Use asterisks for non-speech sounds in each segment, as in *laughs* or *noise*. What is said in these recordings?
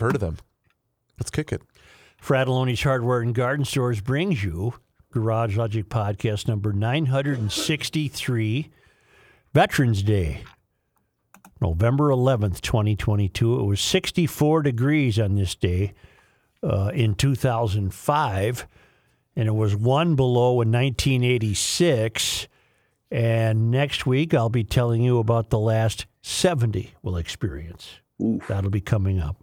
Heard of them? Let's kick it. Fratallone's Hardware and Garden Stores brings you Garage Logic Podcast number 963, Veterans Day, November 11th, 2022. It was 64 degrees on this day uh, in 2005, and it was one below in 1986. And next week, I'll be telling you about the last 70 we'll experience. That'll be coming up.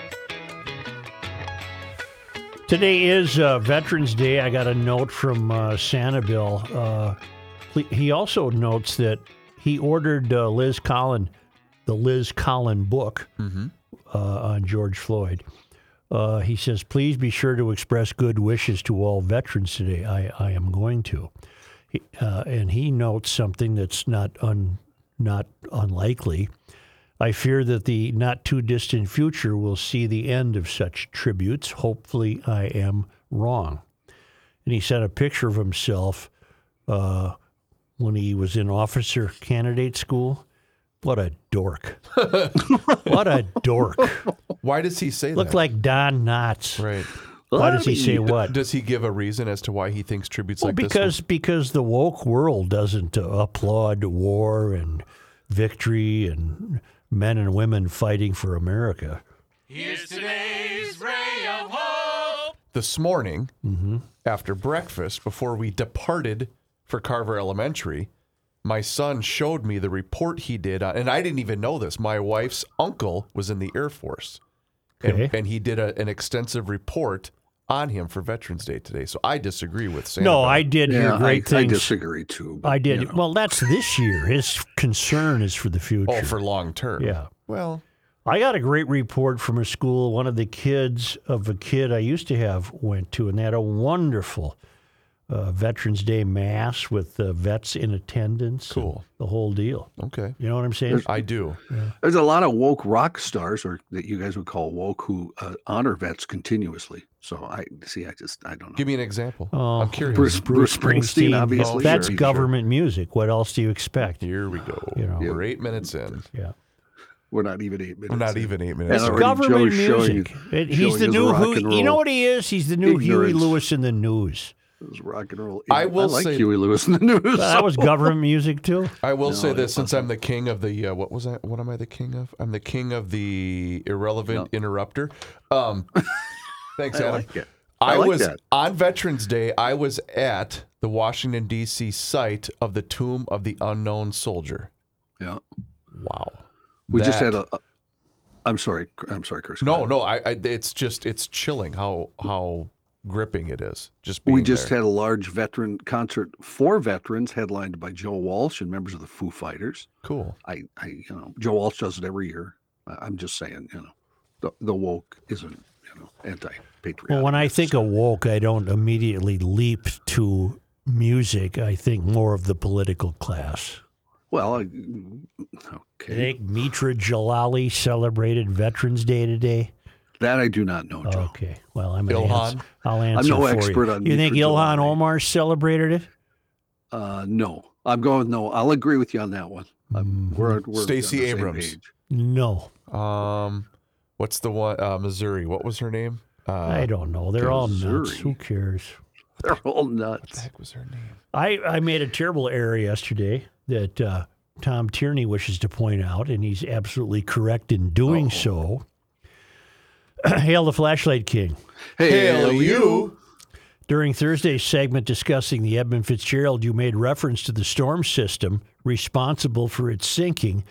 Today is uh, Veterans Day. I got a note from uh, Santa Bill. Uh, he- also notes that he ordered uh, Liz Collin, the Liz Collin book uh, on George Floyd. Uh, he says, please be sure to express good wishes to all veterans today. I, I am going to. He, uh, and he notes something that's not un, not unlikely. I fear that the not too distant future will see the end of such tributes. Hopefully, I am wrong. And he sent a picture of himself uh, when he was in officer candidate school. What a dork. *laughs* what a dork. Why does he say Looked that? like Don Knotts. right. Why does he say what? Does he give a reason as to why he thinks tributes Well, like this? because because the woke world doesn't uh, applaud war and victory and men and women fighting for America. this morning Mm-hmm. after breakfast before we departed for Carver Elementary, my son showed me the report he did, on, and I didn't even know this. My wife's uncle was in the Air Force, and, and he did a, an extensive report on him for Veterans Day today. So I disagree with Sam. No, I did hear Yeah, I, great I things. disagree too. but, I did. you know. Well, that's this year. His concern is for the oh, future. Oh, for long term. yeah. Well, I got a great report from a school. One of the kids of a kid I used to have went to, and they had a wonderful uh, Veterans Day mass with uh, vets in attendance. Cool. The whole deal. okay. You know what I'm saying? I do. There's a lot of woke rock stars, or that you guys would call woke, who uh, honor vets continuously. So I see. I just I don't know. Give me an example. Oh, I'm curious. Bruce, Bruce Springsteen, obviously. Oh, That's sure, government music. What else do you expect? Here we go. You know. We're eight minutes in. Yeah. We're not even eight minutes. We're not in. even eight minutes. It's government Joe's music. you- It- he's the new Who, You know what he is? He's the new Huey. Lewis in the news. It was rock and roll. I will like say- Huey Lewis in the news. That was *laughs* government music too. I will say this: since I'm the king of the uh, what was that? What am I the king of? I'm the king of the irrelevant interrupter. Um, *laughs* thanks, I Adam. like it. I, I like was that. on Veterans Day. I was at the Washington D.C. site of the Tomb of the Unknown Soldier. yeah. Wow. We just had a. a I'm sorry. I'm sorry, Chris. No, no. I, I. It's just. It's chilling how how gripping it is. Just being We just there. had a large veteran concert for veterans, headlined by Joe Walsh and members of the Foo Fighters. cool. I, I, you know, Joe Walsh does it every year. I- I'm just saying, you know, the, the woke isn't, you know, anti-patriotic. Well, when I think of woke, I don't immediately leap to music. I think more of the political class. well, I, I okay, think Mitra Jalali celebrated Veterans Day today. That I do not know, Joe. Okay, well, I'm gonna Ilhan? ans- I'll answer no for expert you. on You think Ilhan Jalali. Omar celebrated it? Uh, no, I'm going no. I'll agree with you on that one. Um, we're, we're Stacey the Abrams. No, Um, what's the one? Uh, Missouri. What was her name? Uh, I don't know. They're all nuts. Who cares? They're all what the nuts. heck was her name? I, I made a terrible error yesterday that uh, Tom Tierney wishes to point out, and he's absolutely correct in doing so. *clears throat* Hail the Flashlight King. Hail you! During Thursday's segment discussing the Edmund Fitzgerald, you made reference to the storm system responsible for its sinking,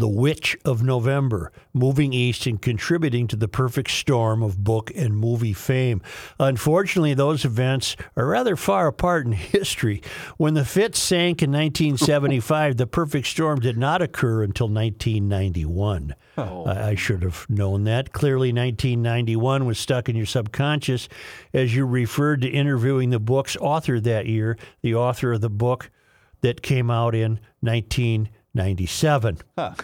The Witch of November, moving east and contributing to the perfect storm of book and movie fame. Unfortunately, those events are rather far apart in *laughs* history. When the Fitz sank in 1975, the perfect storm did not occur until 1991. I I should have known that. Clearly, 1991 was stuck in your subconscious as you referred to interviewing the book's author that year, the author of the book that came out in 1997. *laughs*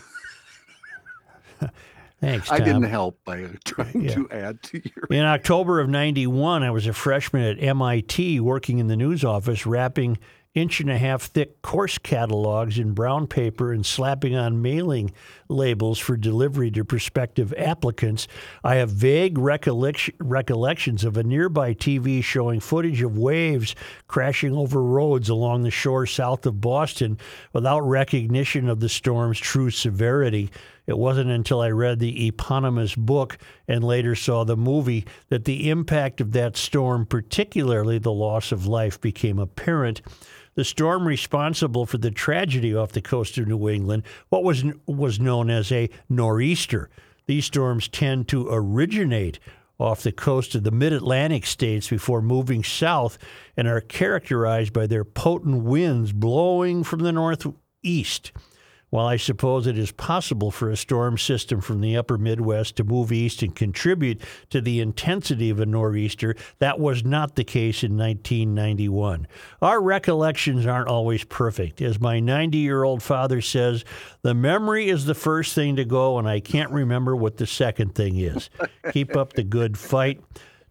Thanks, Tom. I didn't help by *laughs* trying to add to your. In October of 91, I was a freshman at MIT working in the news office, wrapping inch and a half thick course catalogs in brown paper and slapping on mailing labels for delivery to prospective applicants. I have vague recollection, recollections of a nearby TV showing footage of waves crashing over roads along the shore south of Boston without recognition of the storm's true severity. It wasn't until I read the eponymous book and later saw the movie that the impact of that storm, particularly the loss of life, became apparent. The storm responsible for the tragedy off the coast of New England, what was was known as a nor'easter. These storms tend to originate off the coast of the mid Atlantic states before moving south and are characterized by their potent winds blowing from the northeast. While I suppose it is possible for a storm system from the upper Midwest to move east and contribute to the intensity of a nor'easter, that was not the case in 1991. Our recollections aren't always perfect. As my 90 year old father says, the memory is the first thing to go, and I can't remember what the second thing is. *laughs* Keep up the good fight.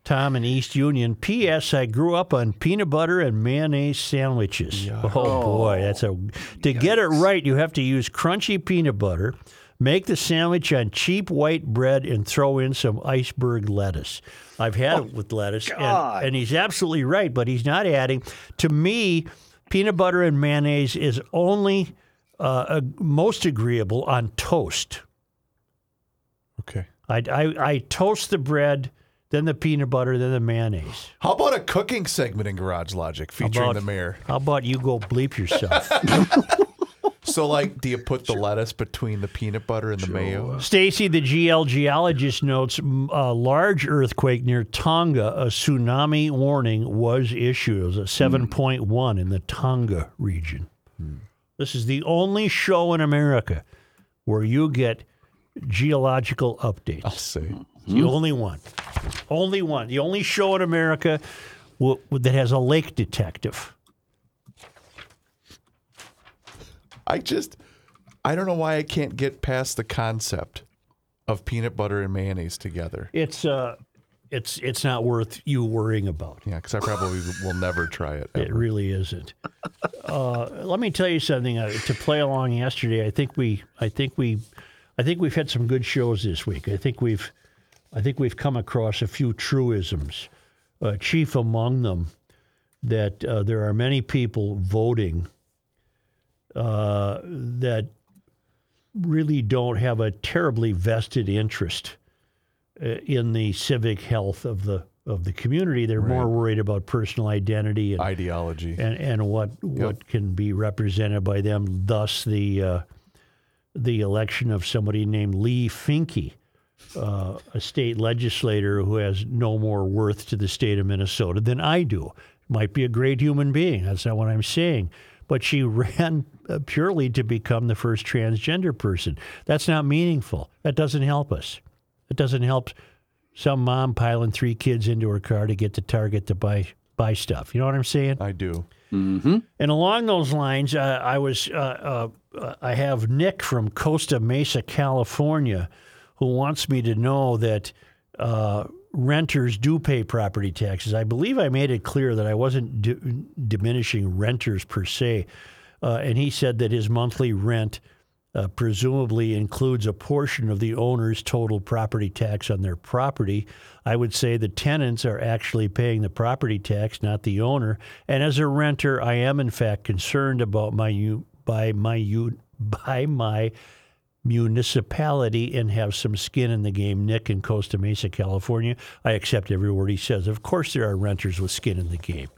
Tom in East Union. P.S. I grew up on peanut butter and mayonnaise sandwiches. Oh boy, that's a to get it right. You have to use crunchy peanut butter. Make the sandwich on cheap white bread and throw in some iceberg lettuce. I've had it with lettuce, and, and he's absolutely right. But he's not adding. To me, peanut butter and mayonnaise is only uh, uh, most agreeable on toast. Okay. I, I, I toast the bread, then the peanut butter, then the mayonnaise. How about a cooking segment in Garage Logic featuring about- the mayor? How about you go bleep yourself? *laughs* So, like, do you put the lettuce between the peanut butter and the mayo? Stacy, the GL geologist, notes a large earthquake near Tonga. A tsunami warning was issued. It was a hmm. 7.1 in the Tonga region. Hmm. This is the only show in America where you get geological updates. I'll say. It's the only one. Only one. The only show in America w- that has a lake detective. I just, I don't know why I can't get past the concept of peanut butter and mayonnaise together. It's uh, it's it's not worth you worrying about. Yeah, because I probably *laughs* will never try it. It really isn't. Uh, let me tell you something. Uh, to play along yesterday, I think we, I think we, I think we've had some good shows this week. I think we've, I think we've come across a few truisms. Uh, chief among them, that uh, there are many people voting uh, that really don't have a terribly vested interest uh, in the civic health of the of the community. They're more worried about personal identity and Ideology. and, and what what can be represented by them. Thus, the uh, the election of somebody named Leigh Finke, uh, a state legislator who has no more worth to the state of Minnesota than I do. Might be a great human being. That's not what I'm saying. But she *laughs* ran uh, purely to become the first transgender person. That's not meaningful. That doesn't help us. It doesn't help some mom piling three kids into her car to get to Target to buy buy stuff. You know what I'm saying? I do. And along those lines, uh, I was uh, uh, I have Nick from Costa Mesa, California, who wants me to know that uh, renters do pay property taxes. I believe I made it clear that I wasn't di- diminishing renters per se, uh, and he said that his monthly rent. Uh, presumably includes a portion of the owner's total property tax on their property. I would say the tenants are actually paying the property tax, not the owner. And as a renter, I am in fact concerned about my by my by my municipality and have some skin in the game. Nick in Costa Mesa, California. I accept every word he says. Of course, there are renters with skin in the game.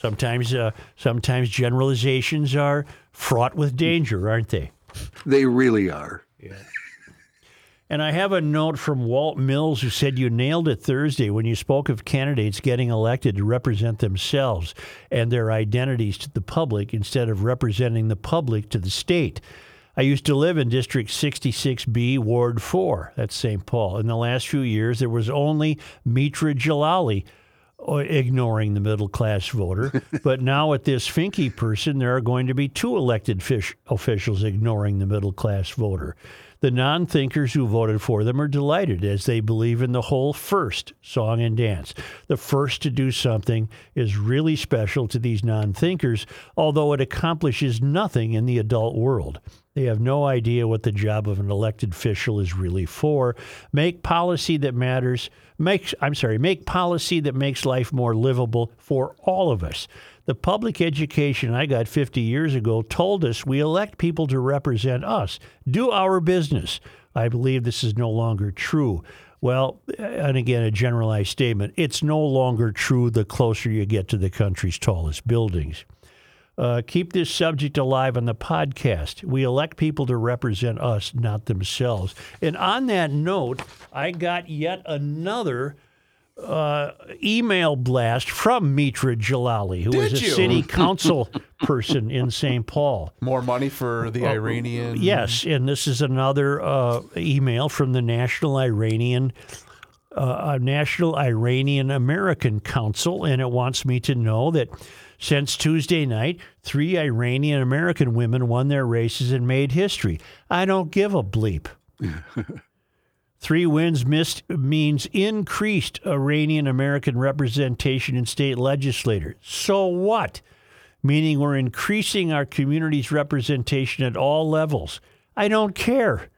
Sometimes, uh, sometimes generalizations are fraught with danger, aren't they? They really are. And I have a note from Walt Mills who said you nailed it Thursday when you spoke of candidates getting elected to represent themselves and their identities to the public instead of representing the public to the state. I used to live in District 66B, Ward 4. That's St. Paul. In the last few years, there was only Mitra Jalali uh, ignoring the middle class voter. *laughs* but now, with this Finke person, there are going to be two elected fish officials ignoring the middle class voter. The non thinkers who voted for them are delighted as they believe in the whole first song and dance. The first to do something is really special to these non thinkers, although it accomplishes nothing in the adult world. They have no idea what the job of an elected official is really for. Make policy that matters, Make I'm sorry, make policy that makes life more livable for all of us. The public education I got 50 years ago told us we elect people to represent us, do our business. I believe this is no longer true. Well, and again, a generalized statement. It's no longer true the closer you get to the country's tallest buildings. Uh, keep this subject alive on the podcast. We elect people to represent us, not themselves. And on that note, I got yet another uh, email blast from Mitra Jalali, who Did is a you? city *laughs* council person in St. Paul. More money for the Iranian. Yes, and this is another uh, email from the National Iranian uh, National Iranian American Council, and it wants me to know that since Tuesday night, three Iranian American women won their races and made history. I don't give a bleep. *laughs* Three wins missed means increased Iranian American representation in state legislators. So what? Meaning we're increasing our community's representation at all levels. I don't care.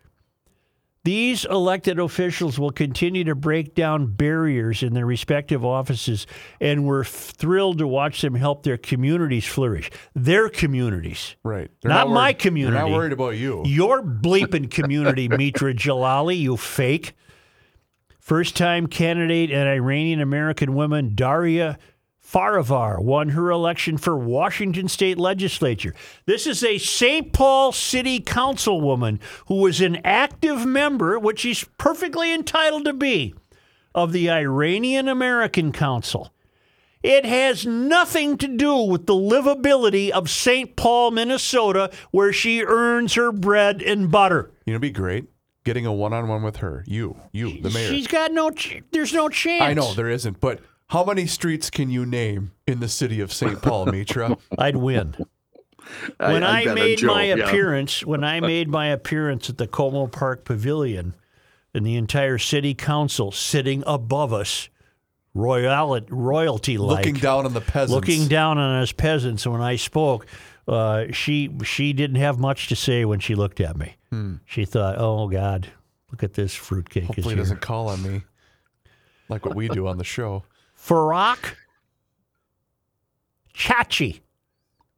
These elected officials will continue to break down barriers in their respective offices, and we're thrilled to watch them help their communities flourish. Their communities. Right. Not my worried- community. They're not worried about you. Your bleeping *laughs* community, Mitra Jalali, you fake. First time candidate and Iranian American woman Darya Farivar won her election for Washington State Legislature. This is a St. Paul City Councilwoman who was an active member, which she's perfectly entitled to be, of the Iranian American Council. It has nothing to do with the livability of St. Paul, Minnesota, where she earns her bread and butter. You know, it'd be great getting a one-on-one with her. You, you, the mayor. She's got no. Ch- there's no chance. I know there isn't, but how many streets can you name in the city of St. Paul, Mitra? *laughs* I'd win. When I, bet on made Joe, my yeah. appearance, when I *laughs* made my appearance at the Como Park Pavilion, and the entire city council sitting above us, royal royalty like, Looking down on the peasants. looking down on us peasants. When I spoke, uh, she she didn't have much to say when she looked at me. She thought, "Oh God, look at this fruitcake is Hopefully, he here." doesn't call on me like what we do on the show. Farrah Chaichi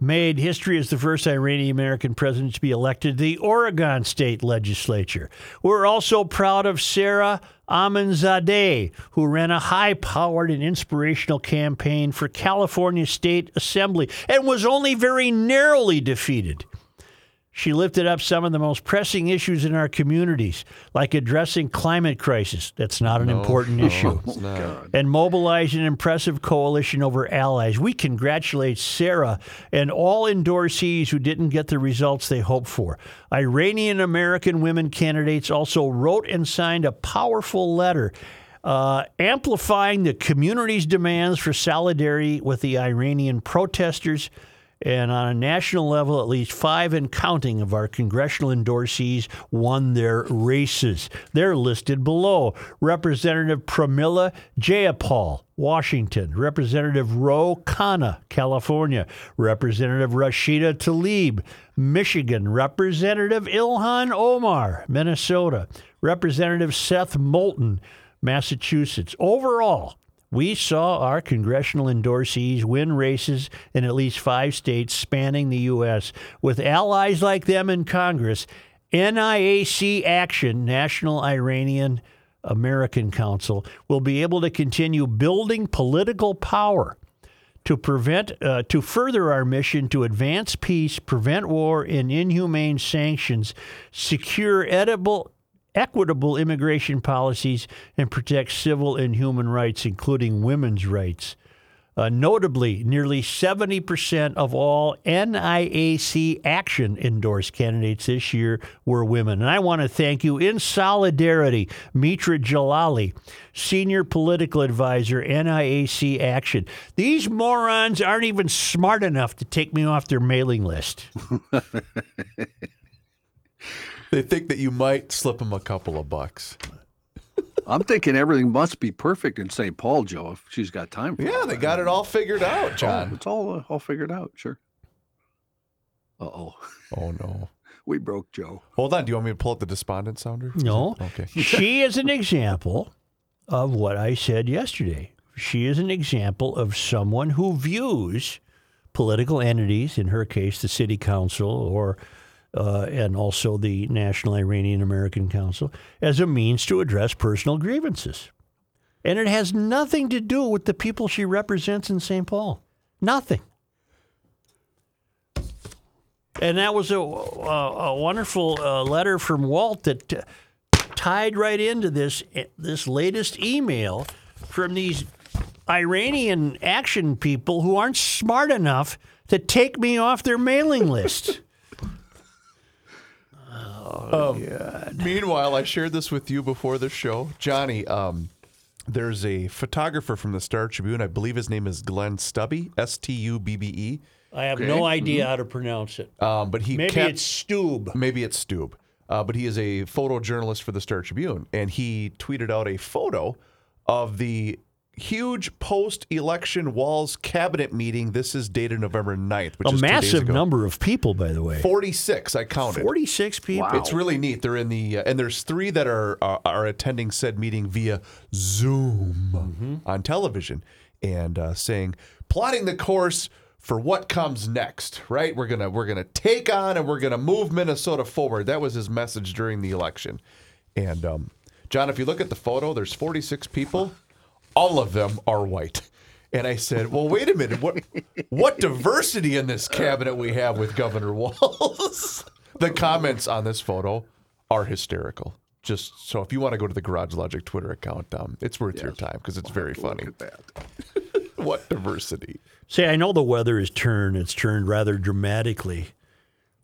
made history as the first Iranian American president to be elected to the Oregon state legislature. We're also proud of Sarah Aminzadeh, who ran a high powered and inspirational campaign for California State Assembly and was only very narrowly defeated. She lifted up some of the most pressing issues in our communities, like addressing climate crisis. That's not an important *laughs* issue and mobilized an impressive coalition over allies. We congratulate Sarah and all endorsees who didn't get the results they hoped for. Iranian American women candidates also wrote and signed a powerful letter. Uh, amplifying the community's demands for solidarity with the Iranian protesters. And on a national level, at least five and counting of our congressional endorsees won their races. They're listed below. Representative Pramila Jayapal, Washington, Representative Ro Khanna, California, Representative Rashida Tlaib, Michigan, Representative Ilhan Omar, Minnesota, Representative Seth Moulton, Massachusetts. Overall, we saw our congressional endorsees win races in at least five states spanning the U.S. With allies like them in Congress, NIAC Action, National Iranian American Council, will be able to continue building political power to prevent uh, to further our mission to advance peace, prevent war and inhumane sanctions, secure edible equitable immigration policies and protect civil and human rights including women's rights. Uh, notably, nearly 70% of all NIAC action endorsed candidates this year were women. And I want to thank you in solidarity, Mitra Jalali, Senior Political Advisor, NIAC Action. These morons aren't even smart enough to take me off their mailing list. *laughs* They think that you might slip them a couple of bucks. I'm thinking everything must be perfect in St. Paul, Joe. If she's got time for Yeah, all they got it all figured out, Oh, John. it's all uh, all figured out. Sure. Uh oh, Oh no. *laughs* we broke Joe. Hold on. Do you want me to pull up the despondent sounder? No. Okay. *laughs* *laughs* she is an example of what I said yesterday. She is an example of someone who views political entities, in her case, the city council or uh, and also the National Iranian American Council, as a means to address personal grievances. And it has nothing to do with the people she represents in St. Paul. Nothing. And that was a, a, a wonderful uh, letter from Walt that uh, tied right into this this latest email from these Iranian action people who aren't smart enough to take me off their mailing list. Meanwhile, I shared this with you before the show, Johnny. Um, there's a photographer from the Star Tribune. I believe his name is Glenn Stubby, S T U B B E. I have no idea how to pronounce it. Um, but he Maybe kept- it's Stube. maybe it's Stube, uh, but he is a photojournalist for the Star Tribune, and he tweeted out a photo of the huge post-election Walz cabinet meeting. This is dated November 9th, which A is massive number of people, by the way. 46, I counted. 46 people. It's really neat. They're in the uh, and there's three that are are, are attending said meeting via Zoom on television and uh, saying plotting the course for what comes next. Right? We're gonna we're gonna take on and we're gonna move Minnesota forward. That was his message during the election. And um, John, if you look at the photo, there's 46 people. All of them are white. And I said, "Well, wait a minute. What what diversity in this cabinet we have with Governor Walz?" *laughs* the comments on this photo are hysterical. Just so if you want to go to the Garage Logic Twitter account, um, it's worth your time because it's very funny. Look at that. *laughs* What diversity? Say, I know the weather has turned. It's turned rather dramatically.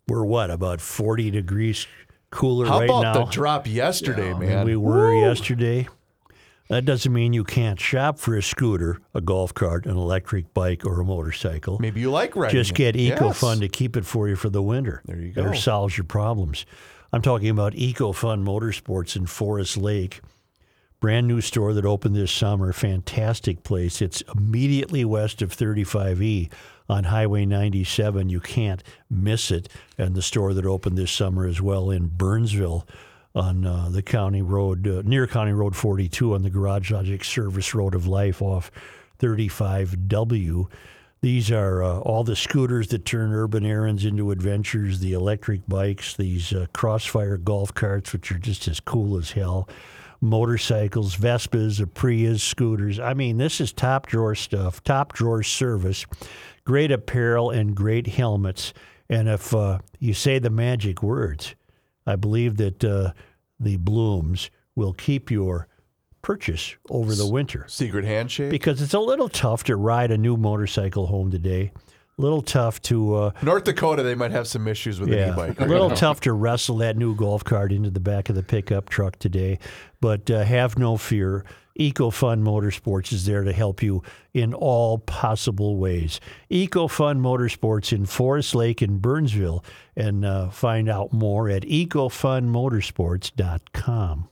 We're what, about 40 degrees cooler How right about the drop yesterday, than man? we were yesterday. That doesn't mean you can't shop for a scooter, a golf cart, an electric bike, or a motorcycle. Maybe you like riding. Just it. get Yes. EcoFund to keep it for you for the winter. There you go. go. solves your problems. I'm talking about EcoFund Motorsports in Forest Lake. Brand new store that opened this summer. Fantastic place. It's immediately west of 35E on Highway 97. You can't miss it. And the store that opened this summer as well in Burnsville on uh, the county road, uh, near County Road 42 on the Garage Logic Service Road of Life off 35W. These are uh, all the scooters that turn urban errands into adventures, the electric bikes, these uh, crossfire golf carts, which are just as cool as hell, motorcycles, Vespas, Aprias, scooters. I mean, this is top drawer stuff, top drawer service, great apparel, and great helmets. And if uh, you say the magic words, I believe that uh, the blooms will keep your purchase over the winter Secret handshake. because it's a little tough to ride a new motorcycle home today. A little tough to uh, North Dakota, they might have some issues with an yeah, e-bike. a little tough to wrestle that new golf cart into the back of the pickup truck today. But uh, have no fear. EcoFund Motorsports is there to help you in all possible ways. EcoFund Motorsports in Forest Lake and Burnsville, and uh, find out more at ecofundmotorsports.com.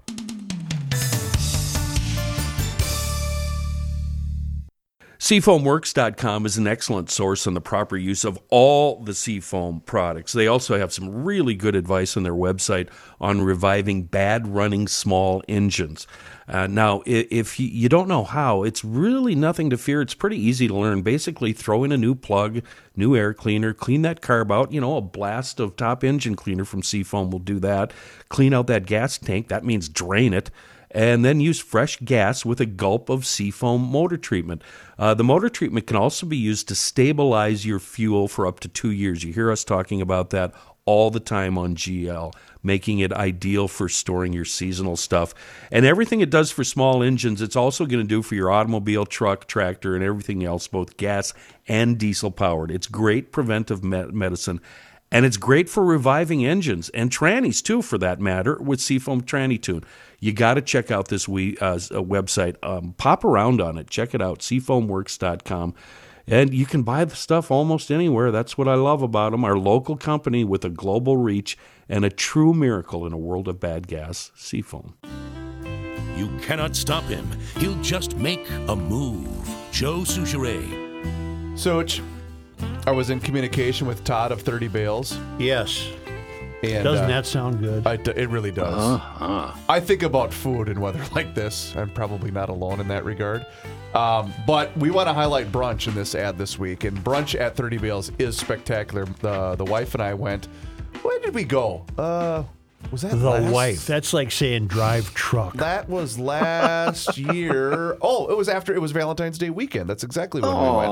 Seafoamworks.com is an excellent source on the proper use of all the Seafoam products. They also have some really good advice on their website on reviving bad running small engines. Uh, now, if you, don't know how, it's really nothing to fear. It's pretty easy to learn. Basically, throw in a new plug, new air cleaner, clean that carb out. You know, a blast of top engine cleaner from Seafoam will do that. Clean out that gas tank. That means drain it and then use fresh gas with a gulp of Seafoam motor treatment. Uh, the motor treatment can also be used to stabilize your fuel for up to two years. You hear us talking about that all the time on GL, making it ideal for storing your seasonal stuff. And everything it does for small engines, it's also going to do for your automobile, truck, tractor, and everything else, both gas and diesel powered. It's great preventive me- medicine. And it's great for reviving engines and trannies too, for that matter, with Seafoam Tranny Tune. You got to check out this we, uh, website. Um, pop around on it. Check it out, seafoamworks.com. And you can buy the stuff almost anywhere. That's what I love about them. Our local company with a global reach and a true miracle in a world of bad gas, Seafoam. You cannot stop him. He'll just make a move. Joe Soucheray. Soch, I was in communication with Todd of 30 Bales. Yes. And, Doesn't uh, that sound good? I d- it really does. Uh-huh. I think about food and weather *laughs* like this. I'm probably not alone in that regard. Um, but we want to highlight brunch in this ad this week, and brunch at 30 Bales is spectacular. The the wife and I went. Where did we go? Uh, was that the last- wife. That's like saying drive truck. That was last *laughs* year. Oh, it was after it was Valentine's Day weekend. That's exactly when we went.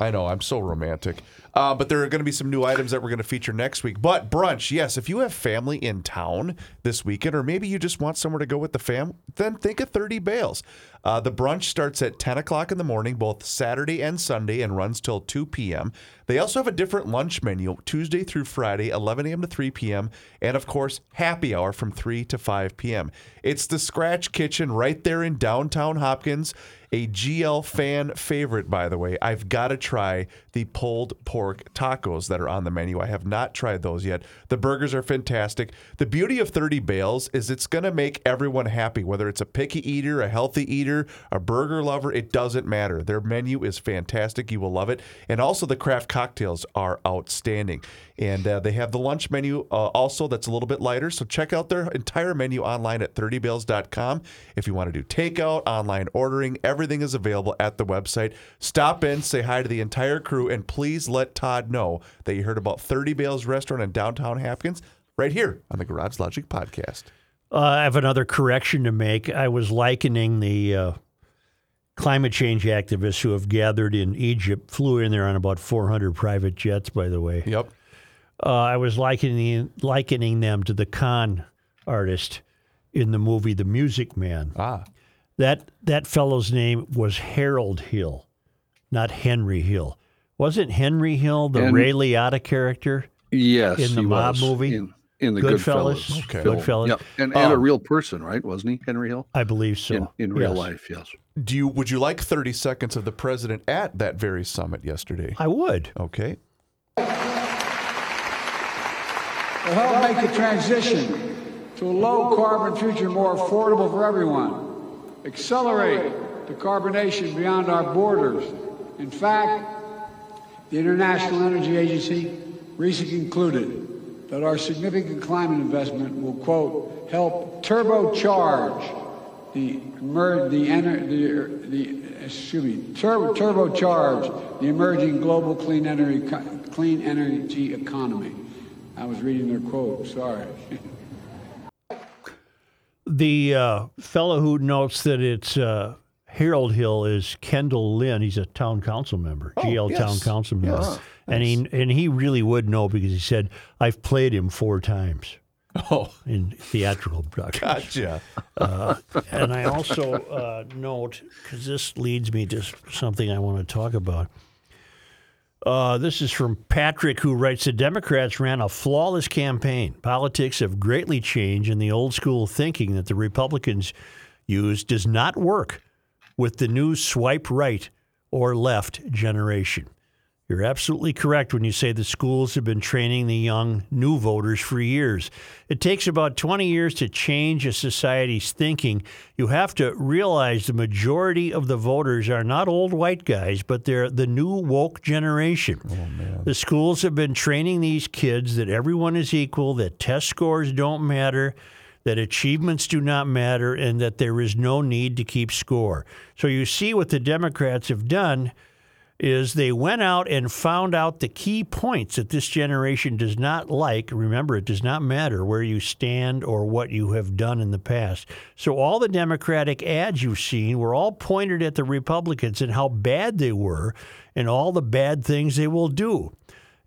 I know. I'm so romantic. Uh, but there are going to be some new items that we're going to feature next week. But brunch, yes. If you have family in town this weekend, or maybe you just want somewhere to go with the fam, then think of 30 Bales. Uh, the brunch starts at 10 o'clock in the morning, both Saturday and Sunday, and runs till 2 p.m. They also have a different lunch menu Tuesday through Friday, 11 a.m. to 3 p.m., and of course, happy hour from 3 to 5 p.m. It's the Scratch Kitchen right there in downtown Hopkins. A GL fan favorite, by the way. I've got to try the pulled pork tacos that are on the menu. I have not tried those yet. The burgers are fantastic. The beauty of 30 Bales is it's going to make everyone happy, whether it's a picky eater, a healthy eater, a burger lover, it doesn't matter. Their menu is fantastic. You will love it. And also, the craft cocktails are outstanding. And uh, they have the lunch menu uh, also that's a little bit lighter. So check out their entire menu online at 30bales.com. If you want to do takeout, online ordering, everything is available at the website. Stop in, say hi to the entire crew, and please let Todd know that you heard about 30 Bales Restaurant in downtown Hopkins right here on the Garage Logic podcast. Uh, I have another correction to make. I was likening the uh, climate change activists who have gathered in Egypt, flew in there on about 400 private jets, by the way. Yep. Uh, I was likening likening them to the con artist in the movie The Music Man. Ah. That that fellow's name was Harold Hill, not Henry Hill. Wasn't Henry Hill the And- Ray Liotta character? Yes, In the he mob was. movie? in, in the Goodfellas? Goodfellas. Okay. Goodfellas. Yep. And, and a Um, real person, right? Wasn't he, Henry Hill? I believe so. in in real Yes. life, yes. Do you would you like 30 seconds of the president at that very summit yesterday? I would. Okay. Will help make the transition to a low carbon future more affordable for everyone, accelerate decarbonation beyond our borders. In fact, the International Energy Agency recently concluded that our significant climate investment will, quote, help turbocharge the, emer- the, ener- the, the excuse me, tur- turbocharge the emerging global clean energy, clean energy economy. I was reading their quote, sorry. The uh, fellow who notes that it's uh, Harold Hill is Kendall Lynn. He's a town council member, GL yes. town council member, Yes. and he and he really would know because he said I've played him four times Oh, in theatrical productions. gotcha. and I also uh, note because this leads me to something I want to talk about. Uh, this is from Patrick, who writes The Democrats ran a flawless campaign. Politics have greatly changed, and the old school thinking that the Republicans use does not work with the new swipe right or left generation. You're absolutely correct when you say the schools have been training the young new voters for years. It takes about 20 years to change a society's thinking. You have to realize the majority of the voters are not old white guys, but they're the new woke generation. Oh, the schools have been training these kids that everyone is equal, that test scores don't matter, that achievements do not matter, and that there is no need to keep score. So you see what the Democrats have done is they went out and found out the key points that this generation does not like. Remember, it does not matter where you stand or what you have done in the past. So all the Democratic ads you've seen were all pointed at the Republicans and how bad they were and all the bad things they will do.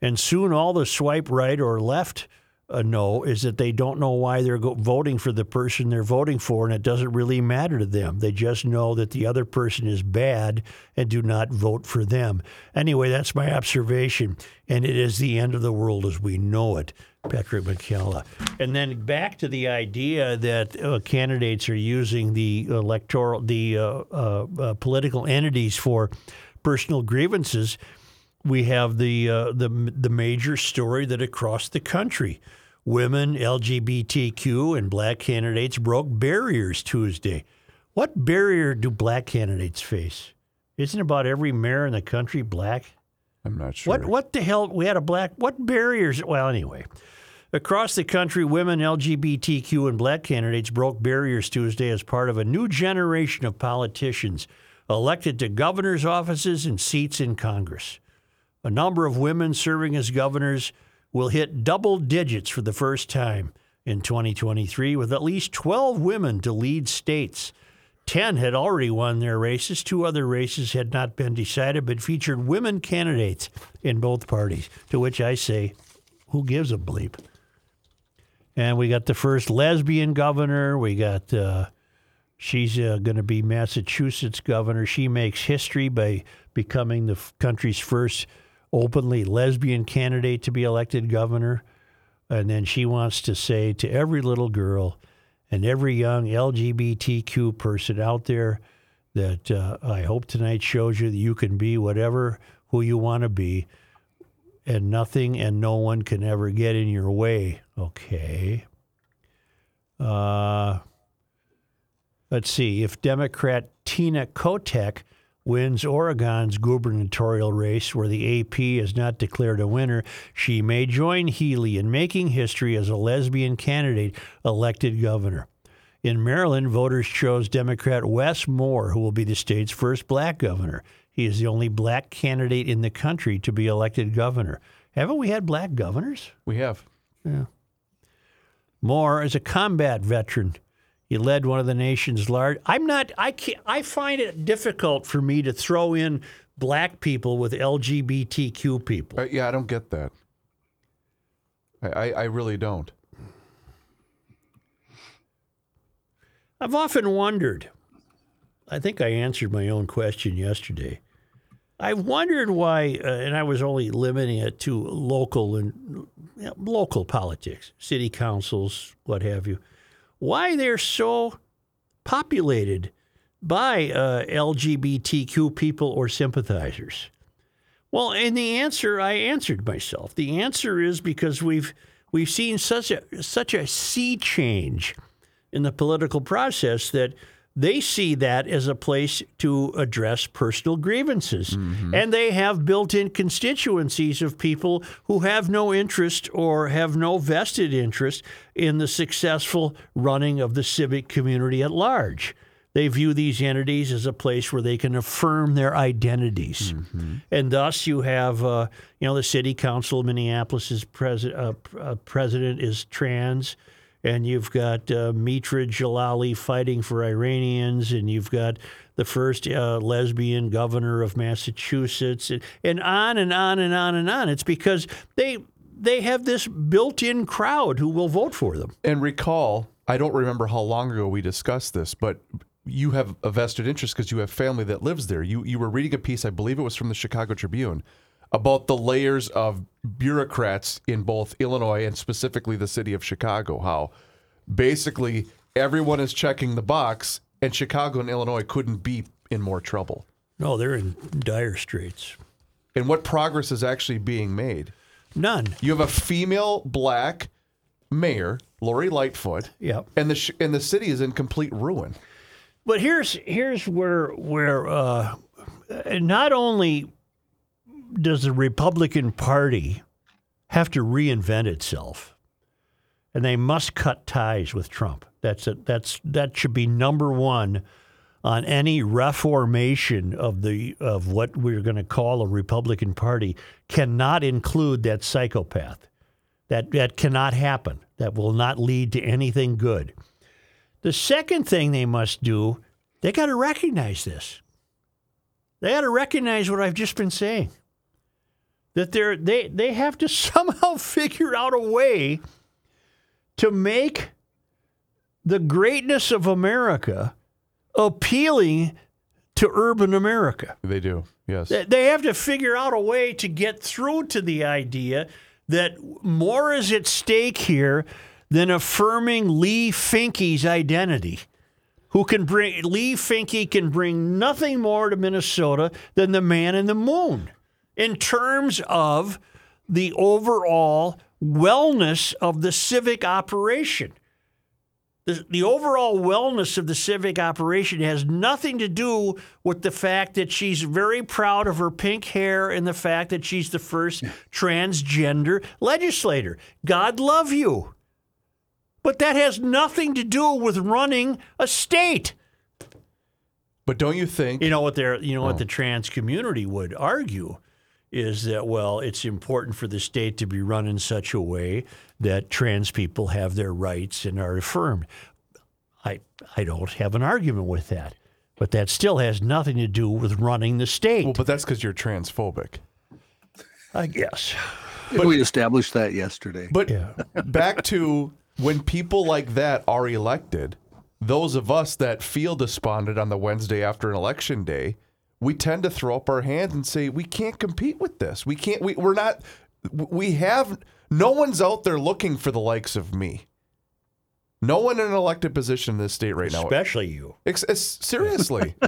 And soon all the swipe right or left uh, no is that they don't know why they're go- voting for the person they're voting for, and it doesn't really matter to them. They just know that the other person is bad and do not vote for them. Anyway, that's my observation, and it is the end of the world as we know it. Patrick McKellar. And then back to the idea that uh, candidates are using the electoral, the uh, uh, uh political entities for personal grievances we have the uh, the the major story that across the country, women, LGBTQ, and black candidates broke barriers Tuesday. What barrier do black candidates face? Isn't about every mayor in the country black? I'm not sure. What what the hell? We had a black. What barriers? Well, anyway. Across the country, women, LGBTQ, and black candidates broke barriers Tuesday as part of a new generation of politicians elected to governor's offices and seats in Congress. A number of women serving as governors will hit double digits for the first time in 2023, with at least 12 women to lead states. 10 had already won their races. Two other races had not been decided, but featured women candidates in both parties, to which I say, who gives a bleep? And we got the first lesbian governor. We got, uh, she's uh, going to be Massachusetts governor. She makes history by becoming the f- country's first openly lesbian candidate to be elected governor. And then she wants to say to every little girl and every young LGBTQ person out there that uh, I hope tonight shows you that you can be whatever who you want to be, and nothing and no one can ever get in your way. Okay. Uh, let's see. If Democrat Tina Kotek wins Oregon's gubernatorial race, where the AP has not declared a winner, she may join Healey in making history as a lesbian candidate elected governor. In Maryland, voters chose Democrat Wes Moore, who will be the state's first black governor. He is the only black candidate in the country to be elected governor. Haven't we had black governors? We have. Yeah. Moore is a combat veteran he led one of the nation's large. I'm not. I can't, I find it difficult for me to throw in black people with LGBTQ people. Uh, yeah, I don't get that. I, I, I really don't. I've often wondered. I think I answered my own question yesterday. I've wondered why, uh, and I was only limiting it to local and you know, local politics, city councils, what have you why they're so populated by uh, LGBTQ people or sympathizers. Well, and the answer I answered myself. The answer is because we've we've seen such a such a sea change in the political process that they see that as a place to address personal grievances. Mm-hmm. And they have built in constituencies of people who have no interest or have no vested interest in the successful running of the civic community at large. They view these entities as a place where they can affirm their identities, mm-hmm. and thus you have, uh, you know, the city council of Minneapolis's pres- uh, uh, president is trans and you've got uh, Mitra Jalali fighting for Iranians, and you've got the first uh, lesbian governor of Massachusetts, and, and on and on and on and on. It's because they they have this built-in crowd who will vote for them. And recall, I don't remember how long ago we discussed this, but you have a vested interest because you have family that lives there. You you were reading a piece, I believe it was from the Chicago Tribune, about the layers of bureaucrats in both Illinois and specifically the city of Chicago. How basically everyone is checking the box, and Chicago and Illinois couldn't be in more trouble. No, they're in dire straits. And what progress is actually being made? None. You have a female black mayor, Lori Lightfoot. Yep. And the sh- and the city is in complete ruin. But here's here's where where uh, not only does the Republican Party have to reinvent itself, and they must cut ties with Trump. That's a, that's that should be number one on any reformation of the of what we're going to call a Republican Party cannot include that psychopath. That that cannot happen. That will not lead to anything good. The second thing they must do, they got to recognize this. They got to recognize what I've just been saying. That they're they they have to *laughs* somehow figure out a way to make the greatness of America appealing to urban America. They do. Yes. They- They have to figure out a way to get through to the idea that more is at stake here than affirming Leigh Finke's identity. Who can bring Leigh Finke can bring nothing more to Minnesota than the man in the moon in terms of the overall wellness of the civic operation. The, the overall wellness of the civic operation has nothing to do with the fact that she's very proud of her pink hair and the fact that she's the first transgender legislator. God love you. But that has nothing to do with running a state. But don't you think? You know what they're you know what oh. the trans community would argue is that well, it's important for the state to be run in such a way that trans people have their rights and are affirmed. I I don't have an argument with that. But that still has nothing to do with running the state. well, but that's because you're transphobic. I guess. we established that yesterday. But Yeah. *laughs* back to when people like that are elected, those of us that feel despondent on the Wednesday after an election day, we tend to throw up our hands and say, we can't compete with this. We can't, we, we're not, we have, no one's out there looking for the likes of me. No one in an elected position in this state right now. Especially you. Seriously. *laughs*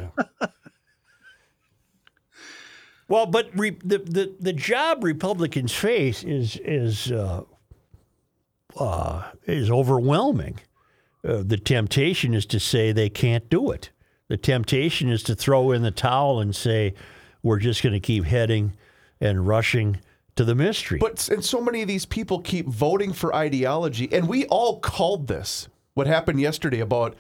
Well, but re, the, the the job Republicans face is is uh, uh, is overwhelming. Uh, the temptation is to say they can't do it. The temptation is to throw in the towel and say we're just going to keep heading and rushing to the mystery. But and so many of these people keep voting for ideology, and we all called this. What happened yesterday about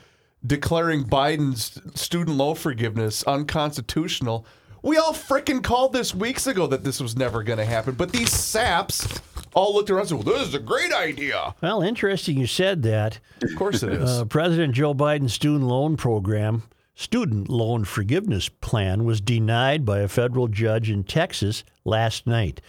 declaring Biden's student loan forgiveness unconstitutional? We all frickin' called this weeks ago that this was never going to happen. But these saps all looked around and said, "Well, this is a great idea." well, interesting you said that. Of course it is. Uh, President Joe Biden's student loan program, student loan forgiveness plan, was denied by a federal judge in Texas last night.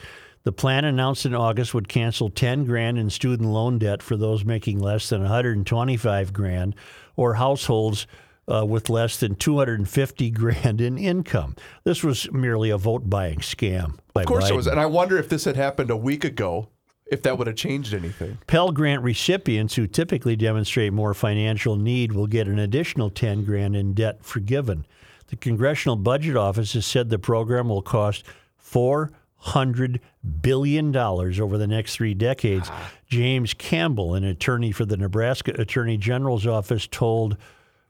The plan announced in August would cancel 10 grand in student loan debt for those making less than 125 grand or households uh, with less than 250 grand in income. This was merely a vote buying scam. By of course it was. And I wonder if this had happened a week ago, if that would have changed anything. Pell Grant recipients who typically demonstrate more financial need will get an additional 10 grand in debt forgiven. The Congressional Budget Office has said the program will cost 400 billion dollars over the next 3 decades. James Campbell, an attorney for the Nebraska Attorney General's office told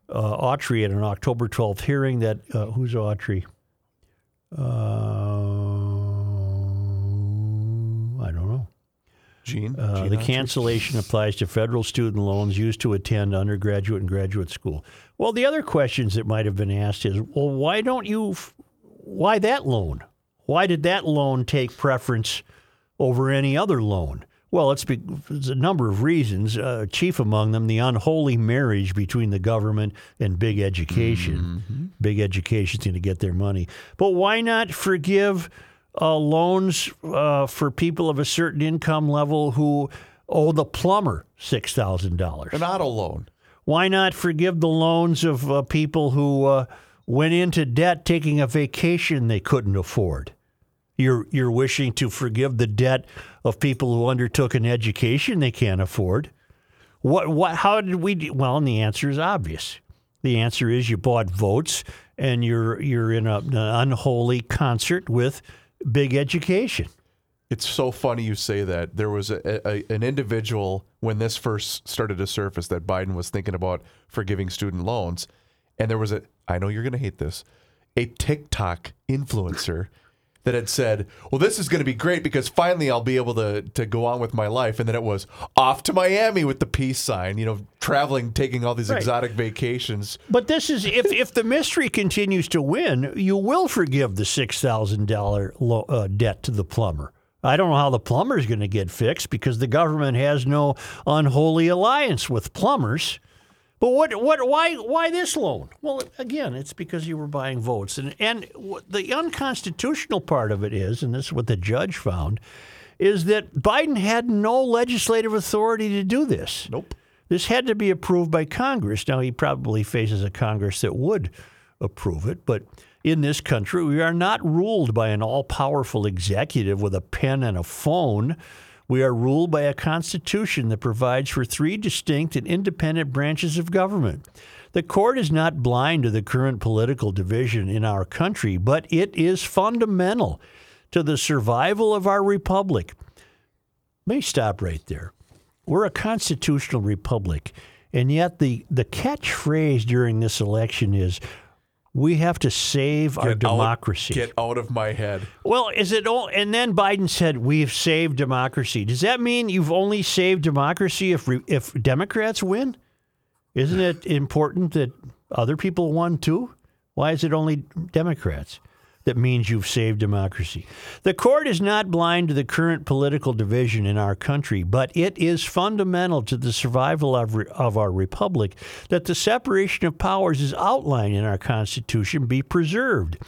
uh, Autrey at an October 12th hearing that uh, who's Autrey? Uh, I don't know. Gene, Uh, Gene the cancellation applies to federal student loans used to attend undergraduate and graduate school. Well, the other questions that might have been asked is, well, why don't you, why that loan? Why did that loan take preference over any other loan? Well, it's, be, it's a number of reasons. Uh, chief among them, the unholy marriage between the government and big education. Big education's going to get their money. But why not forgive uh, loans uh, for people of a certain income level who owe the plumber six thousand dollars? an auto loan. Why not forgive the loans of uh, people who uh, went into debt taking a vacation they couldn't afford? You're you're wishing to forgive the debt of people who undertook an education they can't afford. What what how did we do? well, and the answer is obvious. The answer is you bought votes and you're you're in a, an unholy concert with big education. It's so funny you say that. There was a, a, an individual when this first started to surface that Biden was thinking about forgiving student loans, and there was a. I know you're going to hate this. A TikTok influencer that had said, "Well, this is going to be great because finally I'll be able to to go on with my life." And then it was off to Miami with the peace sign, you know, traveling, taking all these Right. exotic vacations. But this is if if the mystery continues to win, you will forgive the six thousand dollar uh, debt to the plumber. I don't know how the plumber is going to get fixed because the government has no unholy alliance with plumbers. But what what why why this loan? Well, again, it's because you were buying votes, and and the unconstitutional part of it is, and this is what the judge found, is that Biden had no legislative authority to do this. Nope. This had to be approved by Congress. Now, he probably faces a Congress that would approve it, but in this country, we are not ruled by an all powerful executive with a pen and a phone. We are ruled by a constitution that provides for three distinct and independent branches of government. The court is not blind to the current political division in our country, but it is fundamental to the survival of our republic. Let me stop right there. We're a constitutional republic, and yet the, the catchphrase during this election is we have to save our Get out- democracy. get out of my head. Well, is it all? And then Biden said, "We've saved democracy." Does that mean you've only saved democracy if re- if Democrats win? Isn't it important that other people won too? Why is it only Democrats? That means you've saved democracy. The court is not blind to the current political division in our country, but it is fundamental to the survival of, re- of our republic that the separation of powers is outlined in our Constitution be preserved.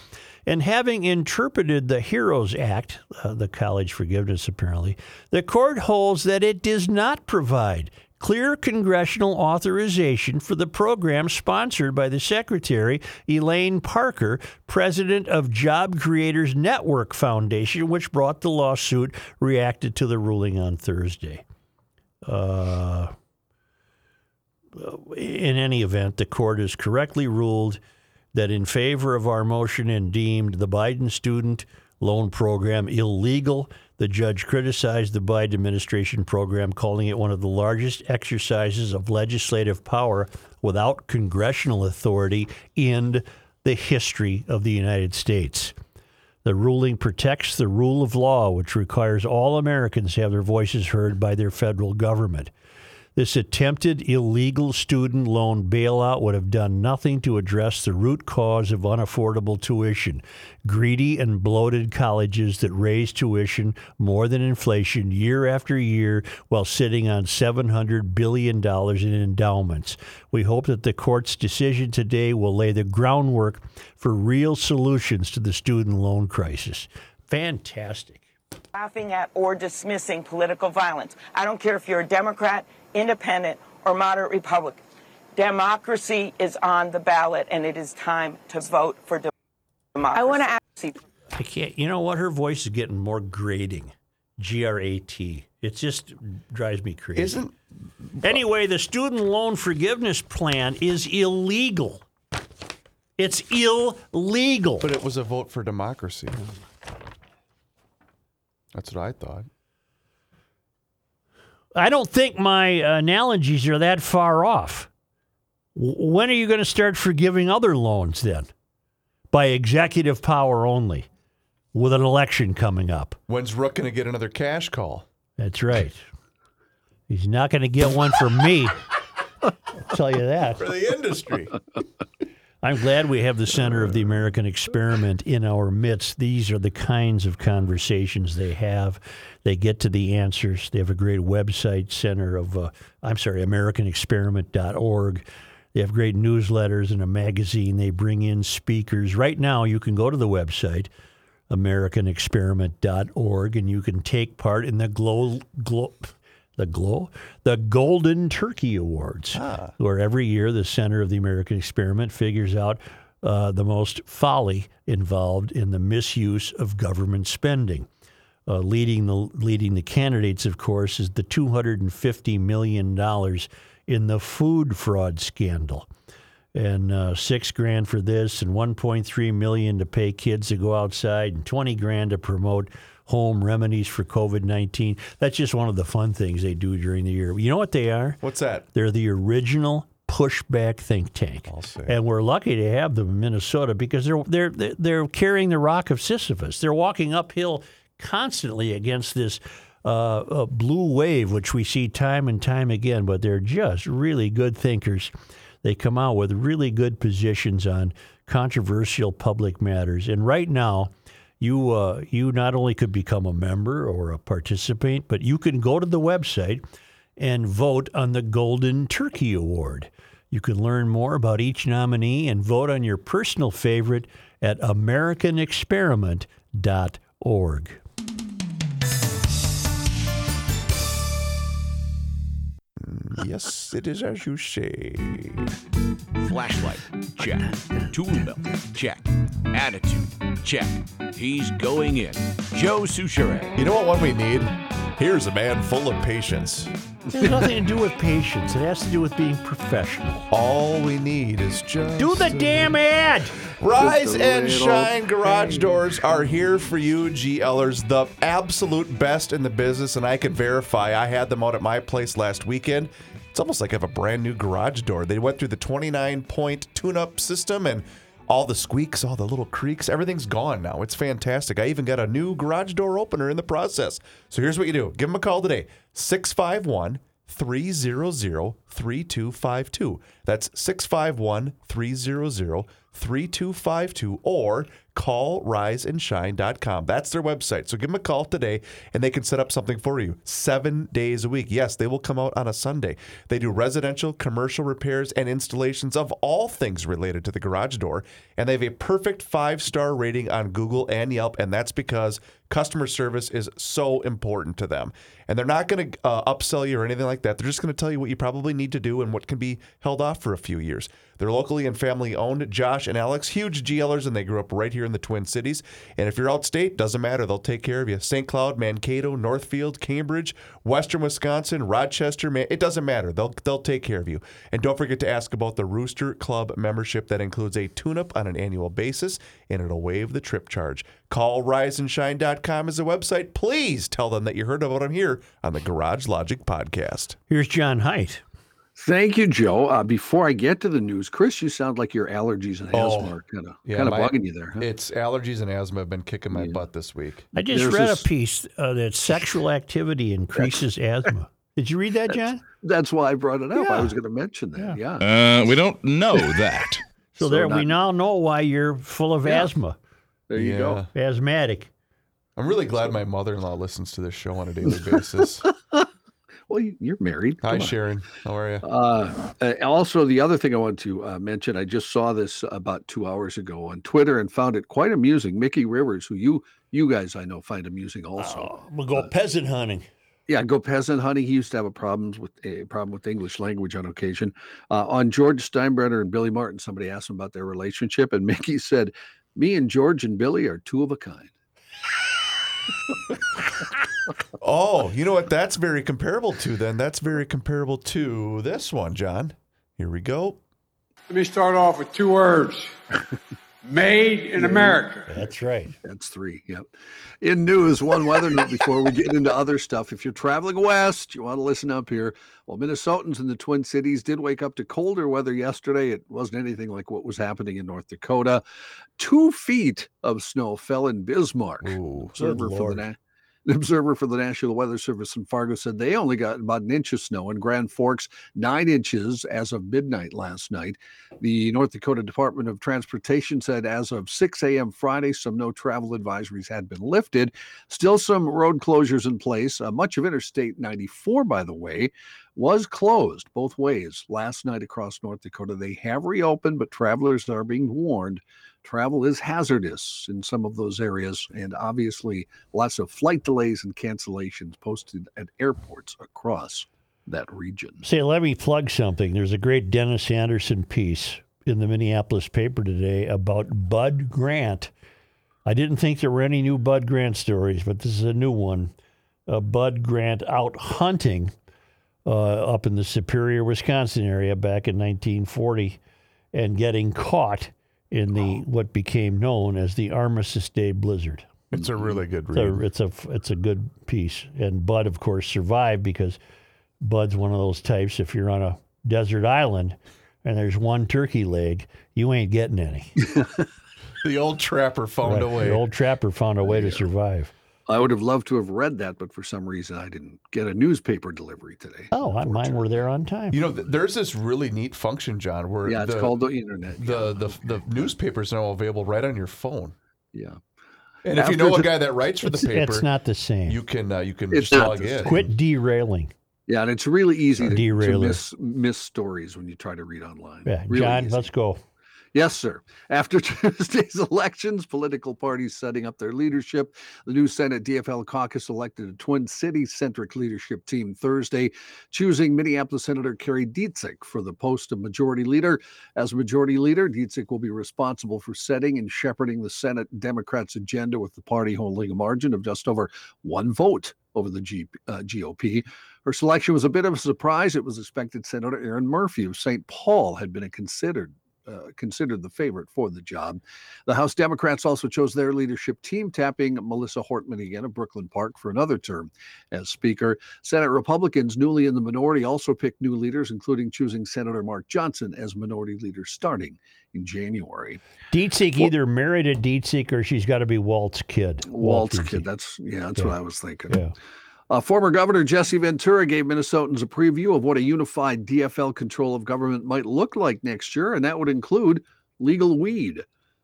And having interpreted the HEROES Act, uh, the college forgiveness apparently, the court holds that it does not provide clear congressional authorization for the program sponsored by the Secretary, Elaine Parker, president of Job Creators Network Foundation, which brought the lawsuit, reacted to the ruling on Thursday. Uh, in any event, the court has correctly ruled that in favor of our motion and deemed the Biden student loan program illegal. The judge criticized the Biden administration program, calling it one of the largest exercises of legislative power without congressional authority in the history of the United States. The ruling protects the rule of law, which requires all Americans to have their voices heard by their federal government. This attempted illegal student loan bailout would have done nothing to address the root cause of unaffordable tuition greedy and bloated colleges that raise tuition more than inflation year after year while sitting on $700 billion in endowments. We hope that the court's decision today will lay the groundwork for real solutions to the student loan crisis. Fantastic. Laughing at or dismissing political violence. I don't care if you're a Democrat, independent, or moderate Republican. Democracy is on the ballot, and it is time to vote for de- democracy. I want to ask. I can't. You know what? Her voice is getting more grating. G R A T. It just drives me crazy. Isn't Anyway, the student loan forgiveness plan is illegal. It's illegal. but it was a vote for democracy. That's what I thought. I don't think my analogies are that far off. When are you going to start forgiving other loans then? By executive power only, with an election coming up. When's Rook going to get another cash call? That's right. He's not going to get one from me. *laughs* I'll tell you that. For the industry. I'm glad we have the Center of the American Experiment in our midst. These are the kinds of conversations they have. They get to the answers. They have a great website, Center of, uh, I'm sorry, AmericanExperiment.org. They have great newsletters and a magazine. They bring in speakers. Right now, you can go to the website, AmericanExperiment.org, and you can take part in the glow, glow, the glow, the Golden Turkey Awards, where every year the Center of the American Experiment figures out uh, the most folly involved in the misuse of government spending. Uh, leading the leading the candidates, of course, is the two hundred and fifty million dollars in the food fraud scandal, and uh, six grand for this, and one point three million to pay kids to go outside, and twenty grand to promote home remedies for COVID nineteen. That's just one of the fun things they do during the year. You know what they are? What's that? They're the original pushback think tank. And we're lucky to have them in Minnesota because they're they're they're- they're carrying the rock of Sisyphus. They're walking uphill constantly against this uh, uh, blue wave, which we see time and time again. But they're just really good thinkers. They come out with really good positions on controversial public matters. And right now, you uh, you not only could become a member or a participant, but you can go to the website and vote on the Golden Turkey Award. You can learn more about each nominee and vote on your personal favorite at AmericanExperiment.org. yes, it is as you say. Flashlight, check. Tool belt, check. Attitude, check. He's going in. Joe Soucheray. You know what one we need? Here's a man full of patience. It has nothing to do with patience. It has to do with being professional. All we need is just Do the damn ad. Rise and Shine garage doors are here for you, GLers. The absolute best in the business, and I can verify. I had them out at my place last weekend. It's almost like I have a brand new garage door. They went through the 29 point tune up system and all the squeaks, all the little creaks, everything's gone now. It's fantastic. I even got a new garage door opener in the process. So here's what you do give them a call today 651 300 3252. That's 651 300 3252 or call riseandshine.com. That's their website. So give them a call today and they can set up something for you seven days a week. Yes, they will come out on a Sunday. They do residential, commercial repairs, and installations of all things related to the garage door. And they have a perfect five star rating on Google and Yelp. And that's because customer service is so important to them. And they're not going to uh, upsell you or anything like that. They're just going to tell you what you probably need to do and what can be held off for a few years. They're locally and family owned. Josh and Alex, huge GLers, and they grew up right here in the Twin Cities. And if you're outstate, doesn't matter. They'll take care of you. St. Cloud, Mankato, Northfield, Cambridge, Western Wisconsin, Rochester, man, it doesn't matter. They'll they'll take care of you. And don't forget to ask about the Rooster Club membership that includes a tune-up on an annual basis, and it'll waive the trip charge. Call riseandshine.com as a website. Please tell them that you heard about them here on the Garage Logic podcast. Here's John Height. Thank you, Joe. Uh, before I get to the news, Chris, you sound like your allergies and Oh, asthma are kind of yeah, kind of bugging you there. Huh? It's allergies and asthma have been kicking my butt this week. I just There's read this- a piece uh, that sexual activity increases asthma. Did you read that, John? That's why I brought it up. I was going to mention that. Yeah. Uh, we don't know that. So, So there, we now know why you're full of Yeah. asthma, there you go. asthmatic. I'm really glad my mother-in-law listens to this show on a daily basis. *laughs* Well, you- you're married. Hi, Come on. Sharon. How are you? Uh, uh, also, the other thing I want to uh, mention, I just saw this about two hours ago on Twitter and found it quite amusing. Mickey Rivers, who you you guys I know find amusing also. We'll go peasant hunting. Yeah, go peasant hunting. He used to have a problems with a problem with English language on occasion. Uh, on George Steinbrenner and Billy Martin, somebody asked him about their relationship, and *laughs* Mickey said, "Me and George and Billy are two of a kind." Oh, you know what? That's very comparable to then. That's very comparable to this one, John. Here we go. Let me start off with two words made in America. That's right. That's three. Yep. In news, one weather note before we get into other stuff. If you're traveling west, you want to listen up here. Well, Minnesotans in the Twin Cities did wake up to colder weather yesterday. It wasn't anything like what was happening in North Dakota. Two feet of snow fell in Bismarck. Ooh. Observer for the Lord. na- an observer for the National Weather Service in Fargo said they only got about an inch of snow in Grand Forks, nine inches as of midnight last night. The North Dakota Department of Transportation said as of 6 a.m. Friday, some no travel advisories had been lifted. Still some road closures in place. Uh, much of Interstate 94, by the way, was closed both ways last night across North Dakota. They have reopened, but travelers are being warned. Travel is hazardous in some of those areas, and obviously, lots of flight delays and cancellations posted at airports across that region. Say, let me plug something. There's a great Dennis Anderson piece in the Minneapolis paper today about Bud Grant. I didn't think there were any new Bud Grant stories, but this is a new one. Uh, Bud Grant out hunting uh, up in the Superior, Wisconsin area back in 1940 and getting caught in the what became known as the Armistice Day blizzard. It's a really good read. it's a it's a good piece, and Bud, of course, survived because Bud's one of those types. If you're on a desert island and there's one turkey leg, you ain't getting any. *laughs* The old trapper found Right. a way. The old trapper found a way to survive. I would have loved to have read that, but for some reason I didn't get a newspaper delivery today. Oh, mine were there on time. you know, th- there's this really neat function, John, where Yeah, it's the, called the internet. the, the the newspapers are now available right on your phone. yeah. And if you After know a guy that writes for the paper, it's not the same. you can uh, you can It's just log in. Quit derailing. Yeah, and it's really easy to, to miss miss stories when you try to read online. Yeah, Really John, easy. let's go. Yes, sir. After *laughs* Tuesday's elections, political parties setting up their leadership. The new Senate DFL caucus elected a Twin Cities centric leadership team Thursday, choosing Minneapolis Senator Kari Dziedzic for the post of majority leader. As majority leader, Dietzick will be responsible for setting and shepherding the Senate Democrats' agenda, with the party holding a margin of just over one vote over the G, uh, GOP. Her selection was a bit of a surprise. It was expected Senator Erin Murphy of St. Paul had been considered uh, considered the favorite for the job. The House Democrats also chose their leadership team, tapping Melissa Hortman again of Brooklyn Park for another term as Speaker. Senate Republicans, newly in the minority, also picked new leaders, including choosing Senator Mark Johnson as minority leader starting in January. Dziedzic either married a Dziedzic or she's got to be Walt's kid. Walt's kid. That's yeah, that's what I was thinking. Yeah. Uh, former Governor Jesse Ventura gave Minnesotans a preview of what a unified DFL control of government might look like next year, and that would include legal weed.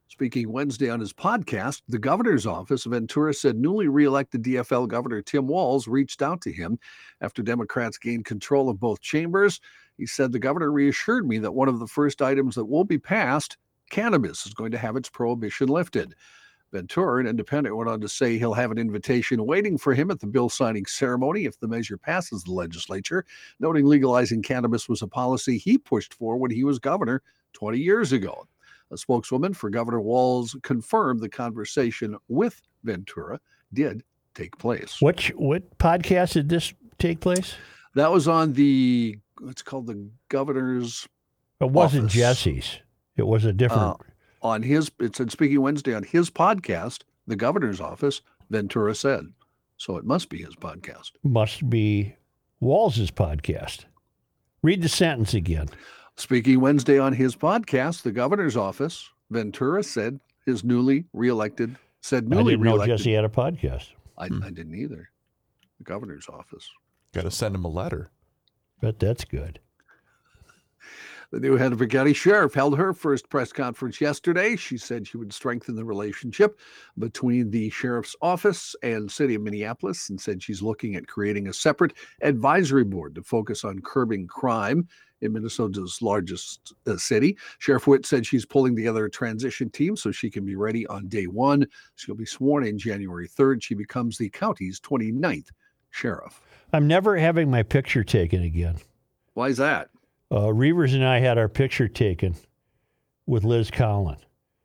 Speaking Wednesday on his podcast, the governor's office, Ventura said newly reelected DFL Governor Tim Walz reached out to him after Democrats gained control of both chambers. He said the governor reassured me that one of the first items that will be passed, cannabis, is going to have its prohibition lifted. Ventura, an independent, went on to say he'll have an invitation waiting for him at the bill signing ceremony if the measure passes the legislature, noting legalizing cannabis was a policy he pushed for when he was governor 20 years ago. A spokeswoman for Governor Walz confirmed the conversation with Ventura did take place. Which what podcast did this take place? That was on the it's called the governor's It wasn't Office. Jesse's. It was a different. uh, on his it said speaking Wednesday on his podcast, the governor's office, Ventura said. So it must be his podcast. must be Walz's podcast. Read the sentence again. Speaking Wednesday on his podcast, the governor's office, Ventura said his newly reelected said newly I didn't know. Jesse had a podcast. I, hmm. I didn't either. The governor's office. Got to send him a letter. Bet that's good. The new head Hennepin County Sheriff held her first press conference yesterday. She said she would strengthen the relationship between the sheriff's office and city of Minneapolis and said she's looking at creating a separate advisory board to focus on curbing crime in Minnesota's largest uh, city. Sheriff Witt said she's pulling together a transition team so she can be ready on day one. She'll be sworn in January 3rd. She becomes the county's 29th sheriff. I'm never having my picture taken again. Why is that? Uh, Reavers and I had our picture taken with Liz Collin,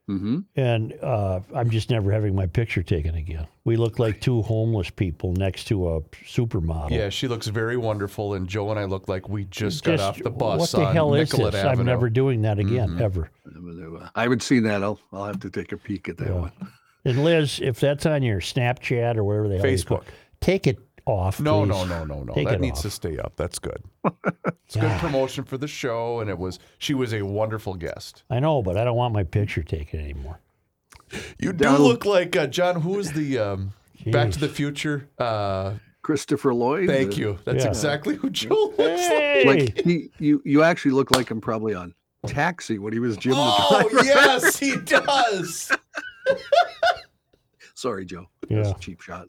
Mm-hmm. and uh, I'm just never having my picture taken again. We look like two homeless people next to a supermodel. Yeah, she looks very wonderful, and Joe and I look like we just, got off the bus What the on hell is Nicollet this? Avenue. I'm never doing that again, Mhm. ever. I would see that. I'll, I'll have to take a peek at that Yeah. one. And Liz, if that's on your Snapchat or wherever the hell you call Facebook. take it off. No, please. no, no, no, no. Take that needs off. to stay up. That's good. It's good promotion for the show, and it was. She was a wonderful guest. I know, but I don't want my picture taken anymore. You do Donald- look like uh, John. Who is the um, Back to the Future? Uh, Christopher Lloyd. thank the- you. That's Yeah. exactly who Joe looks like. Hey! Like he, you, you actually look like him probably on Taxi when he was Jim the Oh driver. *laughs* yes, he does. *laughs* Sorry, Joe. That's Yeah. a cheap shot.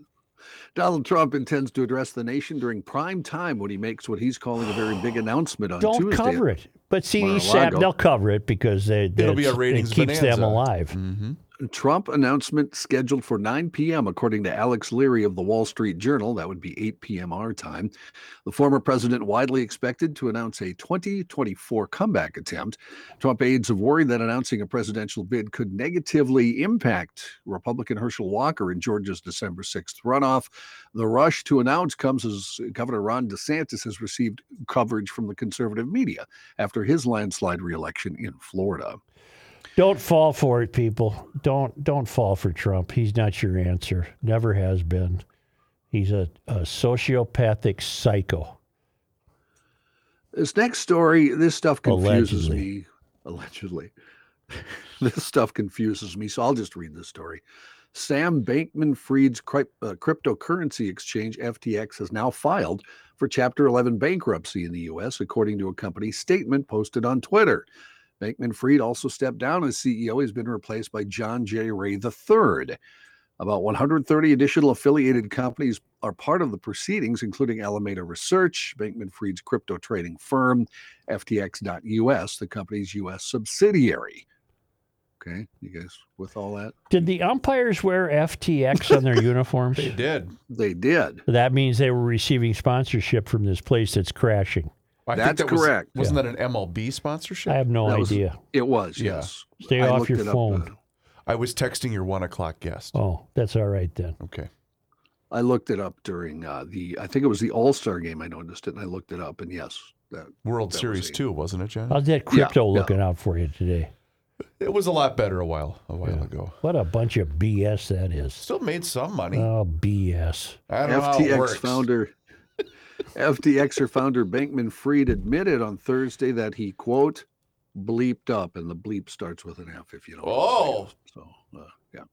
Donald Trump intends to address the nation during prime time when he makes what he's calling a very big *sighs* announcement on don't Tuesday. cover it. But see, Mar-a-Lago. they'll cover it because they, It'll be a that's- ratings it keeps them bonanza. alive. hmm Trump announcement scheduled for 9 p.m., according to Alex Leary of the Wall Street Journal. That would be 8 p.m. our time. The former president widely expected to announce a 2024 comeback attempt. Trump aides have worried that announcing a presidential bid could negatively impact Republican Herschel Walker in Georgia's December 6th runoff. The rush to announce comes as Governor Ron DeSantis has received coverage from the conservative media after his landslide reelection in Florida. Don't fall for it, people. Don't don't fall for Trump. He's not your answer. Never has been. He's a, a sociopathic psycho. This next story, this stuff confuses Allegedly. me. Allegedly. *laughs* this stuff confuses me, so I'll just read this story. Sam Bankman Fried's uh, cryptocurrency exchange, FTX, has now filed for Chapter 11 bankruptcy in the U.S., according to a company statement posted on Twitter. Bankman Fried also stepped down as CEO. He's been replaced by John J. Ray III. About 130 additional affiliated companies are part of the proceedings, including Alameda Research, Bankman Fried's crypto trading firm, FTX.us, the company's U.S. subsidiary. Okay, you guys with all that? Did the umpires wear FTX on their *laughs* uniforms? They did. They did. That means they were receiving sponsorship from this place that's crashing. I That's that was- correct. Wasn't that an MLB sponsorship? I have no That was- idea. It was, Yeah. yes. Stay I off looked your it up, phone. uh, I was texting your one o'clock guest. Oh, that's all right then. Okay. I looked it up during uh, the, I think it was the All Star game. I noticed it, and I looked it up, and yes, that World That Series a- two, wasn't it, John? How's that crypto yeah. looking out for you today? It was a lot better a while a while ago. What a bunch of BS that is. Still made some money. Oh, BS. I don't know how it FTX works. founder FTXer founder Bankman Fried admitted on Thursday that he quote bleeped up, and the bleep starts with an F if you don't. know Oh. so uh, yeah.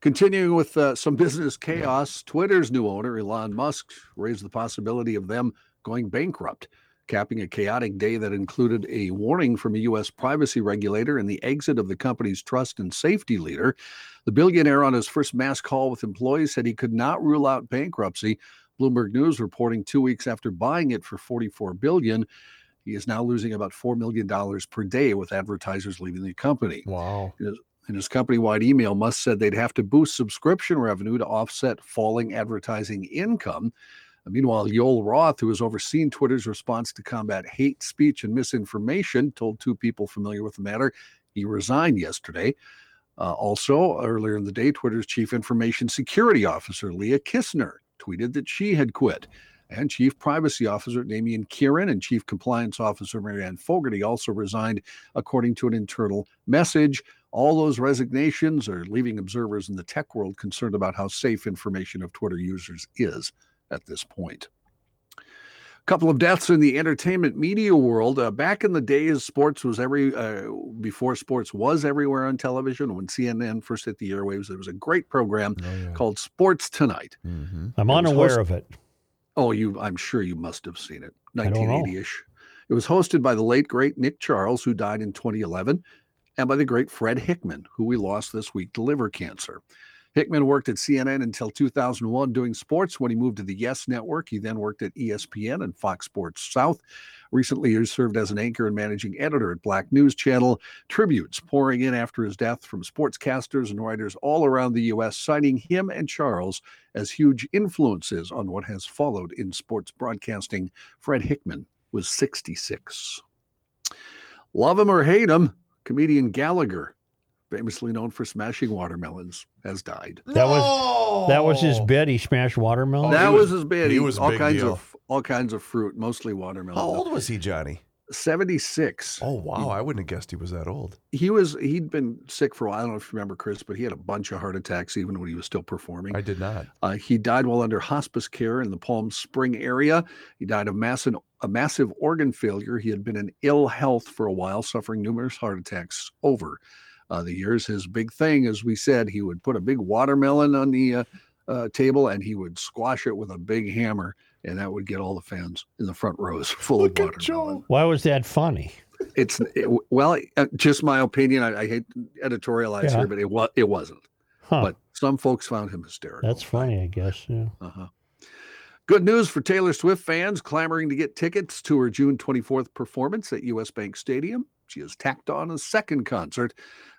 Continuing with uh, some business *laughs* chaos, Twitter's new owner Elon Musk raised the possibility of them going bankrupt, capping a chaotic day that included a warning from a U.S. privacy regulator and the exit of the company's trust and safety leader. The billionaire, on his first mass call with employees, said he could not rule out bankruptcy. Bloomberg News reporting two weeks after buying it for 44 billion, he is now losing about four million dollars per day with advertisers leaving the company. Wow. In his company-wide email, Musk said they'd have to boost subscription revenue to offset falling advertising income. Meanwhile, Yoel Roth, who has overseen Twitter's response to combat hate speech and misinformation, told two people familiar with the matter he resigned yesterday. Uh, also, earlier in the day, Twitter's chief information security officer, Lea Kissner, tweeted that she had quit. And Chief Privacy Officer Damian Kieran and Chief Compliance Officer Marianne Fogarty also resigned, according to an internal message. All those resignations are leaving observers in the tech world concerned about how safe information of Twitter users is at this point. A couple of deaths in the entertainment media world. Uh, back in the days, sports was every uh, before sports was everywhere on television. When CNN first hit the airwaves, there was a great program Oh, yeah. called Sports Tonight. hmm I'm unaware host- of it. Oh, you! I'm sure you must have seen it. I don't know. 1980ish. It was hosted by the late great Nick Charles, who died in 2011, and by the great Fred Hickman, who we lost this week to liver cancer. Hickman worked at CNN until 2001 doing sports. When he moved to the Yes Network, he then worked at ESPN and Fox Sports South. Recently, he served as an anchor and managing editor at Black News Channel. Tributes pouring in after his death from sportscasters and writers all around the U.S., citing him and Charles as huge influences on what has followed in sports broadcasting. Fred Hickman was 66. Love him or hate him, comedian Gallagher, famously known for smashing watermelons, has died. That was that was his bid. He smashed watermelons. Oh, that he was, was- his bid. he He was all big kinds deal. of all kinds of fruit, mostly watermelon. How old was he, Johnny? 76. Oh wow, I wouldn't have guessed he was that old. He was he'd been sick for a while. I don't know if you remember Chris, but he had a bunch of heart attacks even when he was still performing. I did not. Uh, he died while under hospice care in the Palm Spring area. He died of massive, a massive organ failure. He had been in ill health for a while, suffering numerous heart attacks over uh, the years. His big thing, as we said, he would put a big watermelon on the uh, uh, table and he would squash it with a big hammer, and that would get all the fans in the front rows *laughs* full Look of watermelon. Why was that funny? It's it, well, uh, just my opinion. I, I hate to editorialize Yeah. here, but it was it wasn't. Huh. But some folks found him hysterical. That's funny, I guess. Yeah. Uh-huh. Good news for Taylor Swift fans clamoring to get tickets to her June 24th performance at US Bank Stadium. She has tacked on a second concert.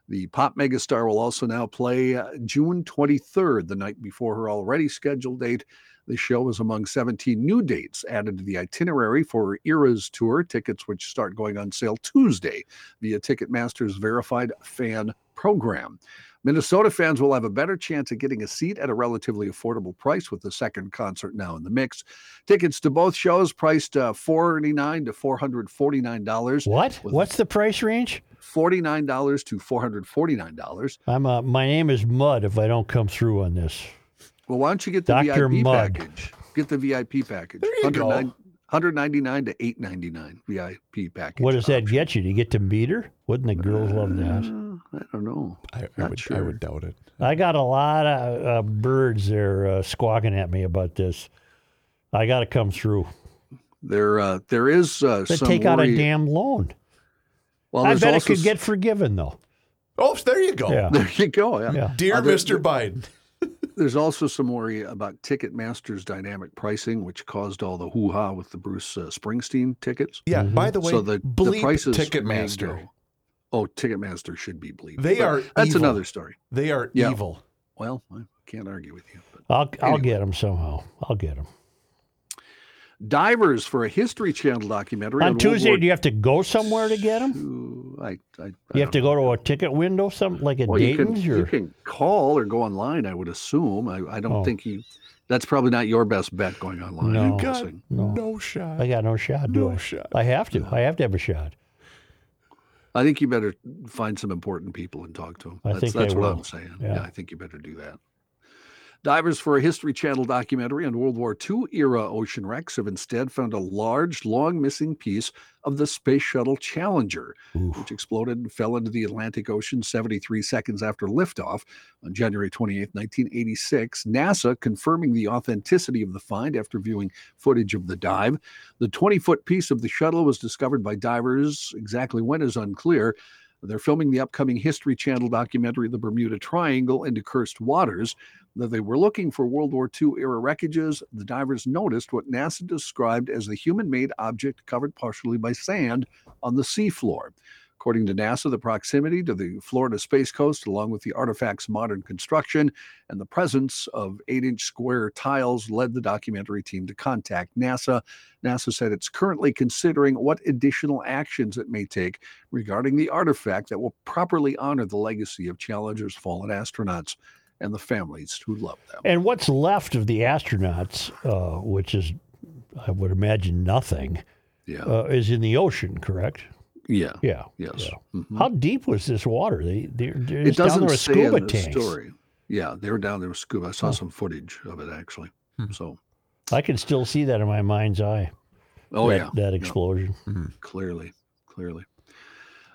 The pop megastar will also now play uh, June 23rd, the night before her already scheduled date. The show is among 17 new dates added to the itinerary for Eras tour, tickets which start going on sale Tuesday via Ticketmaster's verified fan program. Minnesota fans will have a better chance of getting a seat at a relatively affordable price with the second concert now in the mix. Tickets to both shows priced uh, $49 to $449. What? What's the price range? $49 to $449. I'm uh, my name is Mud if I don't come through on this. Well, why don't you get the Dr. VIP Mud. package? Get the VIP package. There you go. 199 to 899 VIP package. What does that get you? Do you get to meet her? Wouldn't the girls love that? Uh, I don't know. I, I Not would, I would doubt it. I got a lot of uh, birds there uh, squawking at me about this. I got to come through. There, uh, there is uh, They some take out a damn loan. Well, I there's bet it could s- get forgiven though. Oh, there you go. Yeah. There you go. Yeah. Yeah. Dear Uh, there- Mr. Biden. *laughs* There's also some worry about Ticketmaster's dynamic pricing, which caused all the hoo ha with the Bruce uh, Springsteen tickets. Yeah, by the way, so the, the prices Ticketmaster. Oh, Ticketmaster should be bleeped. They but are That's evil. another story. They are Yeah. evil. Well, I can't argue with you. But I'll I'll get them somehow. I'll get them divers for a History Channel documentary on World Tuesday. War Do you have to go somewhere to get them? II. I, I, I You have don't to go to a ticket window, something like a Well, you can, Dayton's, you can call or go online. I would assume. I, I don't Oh. think you. That's probably not your best bet going online. No. You Got. No. no shot. I got no shot. Do No I? shot. I have to. I have to have a shot. I think you better find some important people and talk to them. I that's think I that's what will. I'm saying. Yeah. Yeah. I think you better do that. Divers for a History Channel documentary on World War II era ocean wrecks have instead found a large, long missing piece of the Space Shuttle Challenger, Oof. which exploded and fell into the Atlantic Ocean 73 seconds after liftoff on January 28, 1986. NASA confirming the authenticity of the find after viewing footage of the dive. The 20 foot piece of the shuttle was discovered by divers. Exactly when is unclear. They're filming the upcoming History Channel documentary, The Bermuda Triangle into Cursed Waters. That they were looking for World War II era wreckages, the divers noticed what NASA described as a human made object covered partially by sand on the seafloor. According to NASA, the proximity to the Florida Space Coast, along with the artifact's modern construction and the presence of eight inch square tiles, led the documentary team to contact NASA. NASA said it's currently considering what additional actions it may take regarding the artifact that will properly honor the legacy of Challenger's fallen astronauts and the families who love them. And what's left of the astronauts, uh, which is, I would imagine, nothing, Yeah. uh, is in the ocean. Correct? Yeah. Yeah. Yes. yeah. Mhm. How deep was this water? They, they're, they're It doesn't there say scuba in the tanks. story. Yeah, they were down there with scuba. I saw Oh. some footage of it actually. So, I can still see that in my mind's eye. oh that, yeah, that yeah, explosion. clearly, clearly.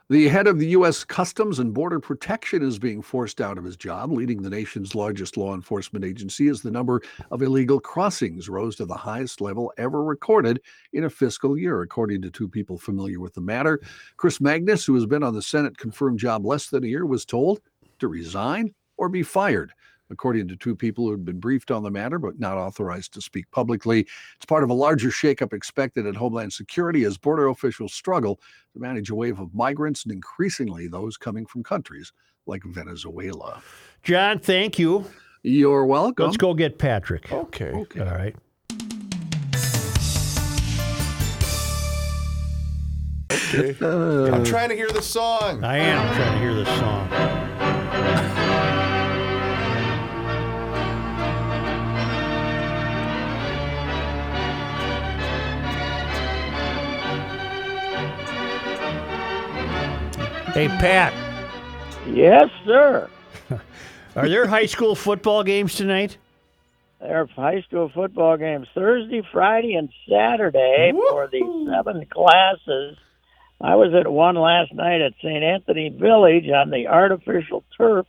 The head of the U.S. Customs and Border Protection is being forced out of his job, leading the nation's largest law enforcement agency as the number of illegal crossings rose to the highest level ever recorded in a fiscal year, according to two people familiar with the matter. Chris Magnus, who has been on the Senate confirmed job less than a year, was told to resign or be fired. According to two people who had been briefed on the matter but not authorized to speak publicly, it's part of a larger shakeup expected at Homeland Security as border officials struggle to manage a wave of migrants and increasingly those coming from countries like Venezuela. John, thank you. You're welcome. Let's go get Patrick. Okay. Okay. All right. Okay. Uh, I'm trying to hear the song. I am trying to hear this song. Hey, Pat, Yes, sir. *laughs* are there high school football games tonight? There are high school football games Thursday, Friday, and Saturday for the seven classes. I was at one last night at St. Anthony Village on the artificial turf.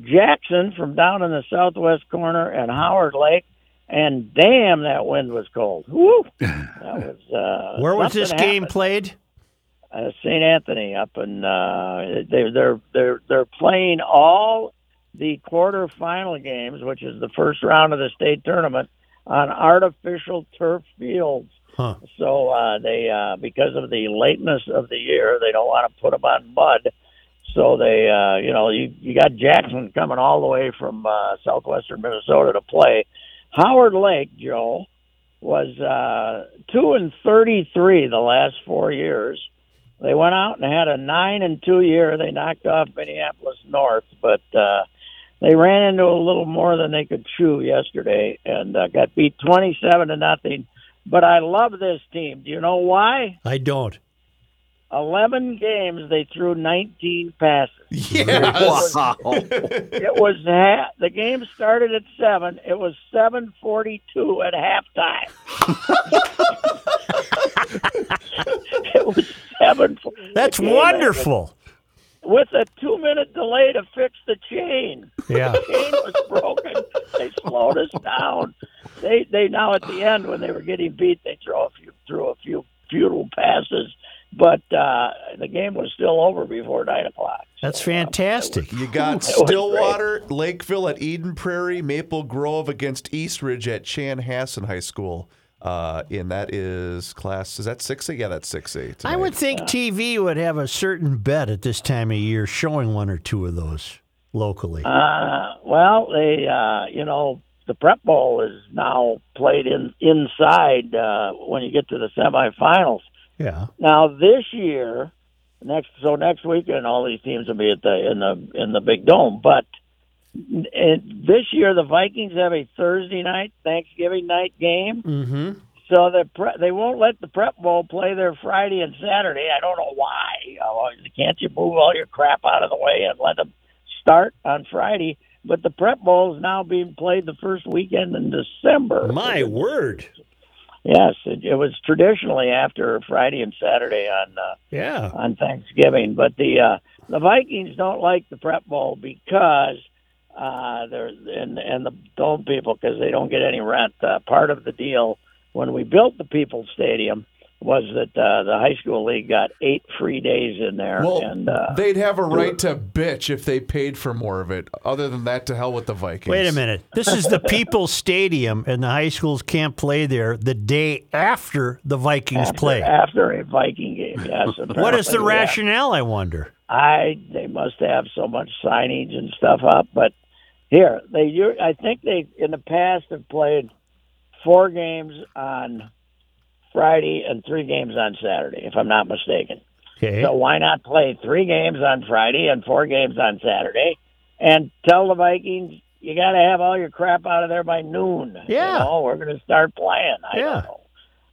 Jackson from down in the southwest corner and Howard Lake. And damn, that wind was cold. Woo! *laughs* That was. Uh, Where was this something game played? Uh, St. Anthony up in uh, they, they're they're they're playing all the quarterfinal games, which is the first round of the state tournament, on artificial turf fields. Huh. So uh, they uh, because of the lateness of the year, they don't want to put them on mud. So they, uh, you know, you you got Jackson coming all the way from uh, southwestern Minnesota to play. Howard Lake, Joe, was uh, two and thirty-three the last four years. They went out and had a nine and two year. They knocked off Minneapolis North, but uh, they ran into a little more than they could chew yesterday and uh, got beat twenty-seven to nothing. But I love this team. Do you know why? I don't. 11 games, they threw 19 passes. Yes. Wow. *laughs* It was ha- the game started at seven. It was 7:42 at halftime. *laughs* it was seven. That's the game wonderful. With a two-minute delay to fix the chain. Yeah. The chain was broken. They slowed us down. They they now at the end when they were getting beat, they throw a few threw a few futile passes, but uh, the game was still over before nine o'clock. That's fantastic. You got *laughs* Stillwater, Lakeville at Eden Prairie, Maple Grove against Eastridge at Chan Chanhassen High School. Uh, and that is class. Is that six A? Yeah, that's six A. I would think TV would have a certain bet at this time of year showing one or two of those locally. Uh, well, they, uh, you know, the prep bowl is now played in inside uh, when you get to the semifinals. Yeah. Now this year, next so next weekend, all these teams will be at the in the in the big dome. But it, this year, the Vikings have a Thursday night Thanksgiving night game. Mm-hmm. So the pre- they won't let the prep bowl play their Friday and Saturday. I don't know why. Uh, can't you move all your crap out of the way and let them start on Friday? But the prep bowl is now being played the first weekend in December. My word. Yes, it, it was traditionally after Friday and Saturday on uh, Yeah. on Thanksgiving. But the uh, the Vikings don't like the prep bowl because uh, they're and and the dome people because they don't get any rent. Uh, part of the deal when we built the People's Stadium was that uh, the high school league got eight free days in there, Well, and uh, they'd have a right to bitch if they paid for more of it. Other than that, to hell with the Vikings. Wait a minute. This is the People's Stadium, and the high schools can't play there the day after the Vikings after, play. after a Viking game. Yes, *laughs* What is the yeah. rationale, I wonder? I they must have so much signage and stuff up, but here they u- I think they in the past have played four games on Friday and three games on Saturday, if I'm not mistaken. Okay. So why not play three games on Friday and four games on Saturday, and tell the Vikings you got to have all your crap out of there by noon. Yeah. you know, we're going to start playing. I Yeah. don't know.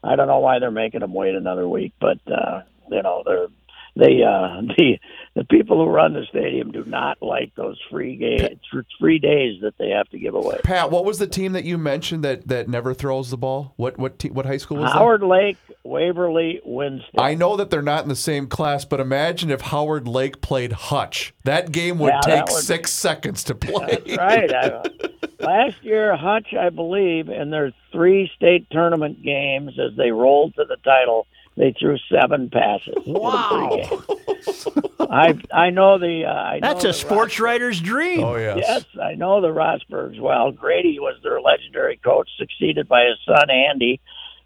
I don't know why they're making them wait another week, but uh, you know they're they uh, *laughs* the the people who run the stadium do not like those free games, free days that they have to give away. Pat, what was the team that you mentioned that, that never throws the ball? What what te- what high school was Howard Lake, Waverly, Winsted. that? I know that they're not in the same class, but imagine if Howard Lake played Hutch. That game would Yeah, take would- six seconds to play. That's right. I, last year, Hutch, I believe, in their three state tournament games, as they rolled to the title, they threw seven passes. *laughs* Wow. I I know the. Uh, I That's know a the sports writer's dream. Oh yes. Yes, I know the Rostbergs well. Grady was their legendary coach, succeeded by his son Andy,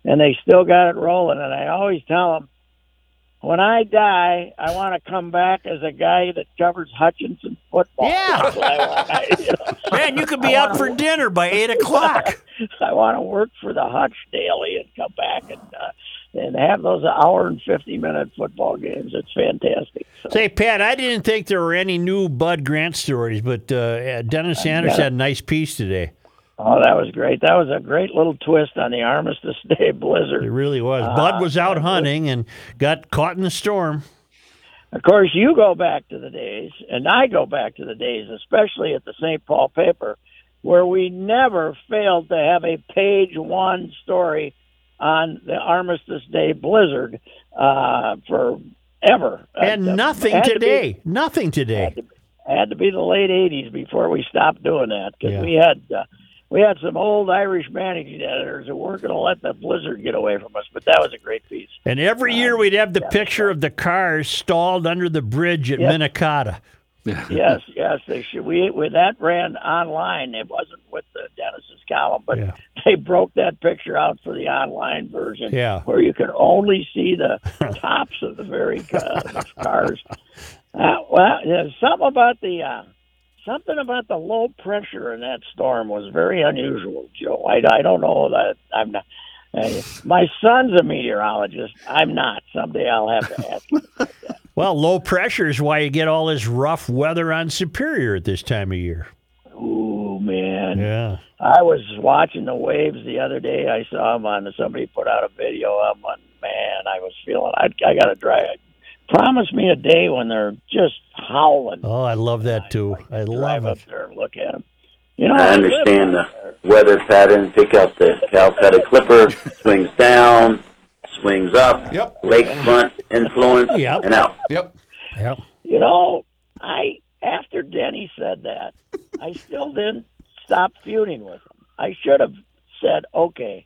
and they still got it rolling. And I always tell them, when I die, I want to come back as a guy that covers Hutchinson football. Yeah. I. I, *laughs* you know, Man, you could be I out wanna- for dinner by eight *laughs* o'clock. I want to work for the Hutch daily and come back and uh, and have those hour and fifty minute football games. It's fantastic. So, Say, Pat, I didn't think there were any new Bud Grant stories, but uh, Dennis Sanders had a nice piece today. oh, that was great. That was a great little twist on the Armistice *laughs* Day blizzard. It really was. Uh, Bud was out hunting and got caught in the storm. Of course, you go back to the days, and I go back to the days, especially at the St. Paul paper, where we never failed to have a page one story on the Armistice Day blizzard uh, forever. And Uh, nothing had to be- today. Nothing had, today. to, had to be the late '80s before we stopped doing that because Yeah. we had uh, we had some old Irish managing editors who weren't going to let the blizzard get away from us. But that was a great piece. And every year we'd have the picture of the cars stalled under the bridge at Yeah. Minnetonka. *laughs* yes, yes, they should. We with that ran online. It wasn't with the Dennis's column, but Yeah. *laughs* they broke that picture out for the online version. Yeah. where you could only see the *laughs* tops of the very uh, cars. Uh, well, there's something about the uh, something about the low pressure in that storm was very unusual, Joe. I, I don't know that I'm not. Uh, my son's a meteorologist. I'm not. Someday I'll have to ask him. Well, low pressure is why you get all this rough weather on Superior at this time of year. Oh man. Yeah. I was watching the waves the other day. I saw them on. Somebody put out a video of them. And man, I was feeling. I, I got to drive. Promise me a day when they're just howling. Oh, I love that too. I love drive up it. there and look at them. You know, I understand the weather pattern. Pick up the Calcutta Clipper, swings down, swings up, Yep. lakefront influence, Yep. and out. Yep. Yep. You know, I after Denny said that, I still didn't stop feuding with him. I should have said, okay,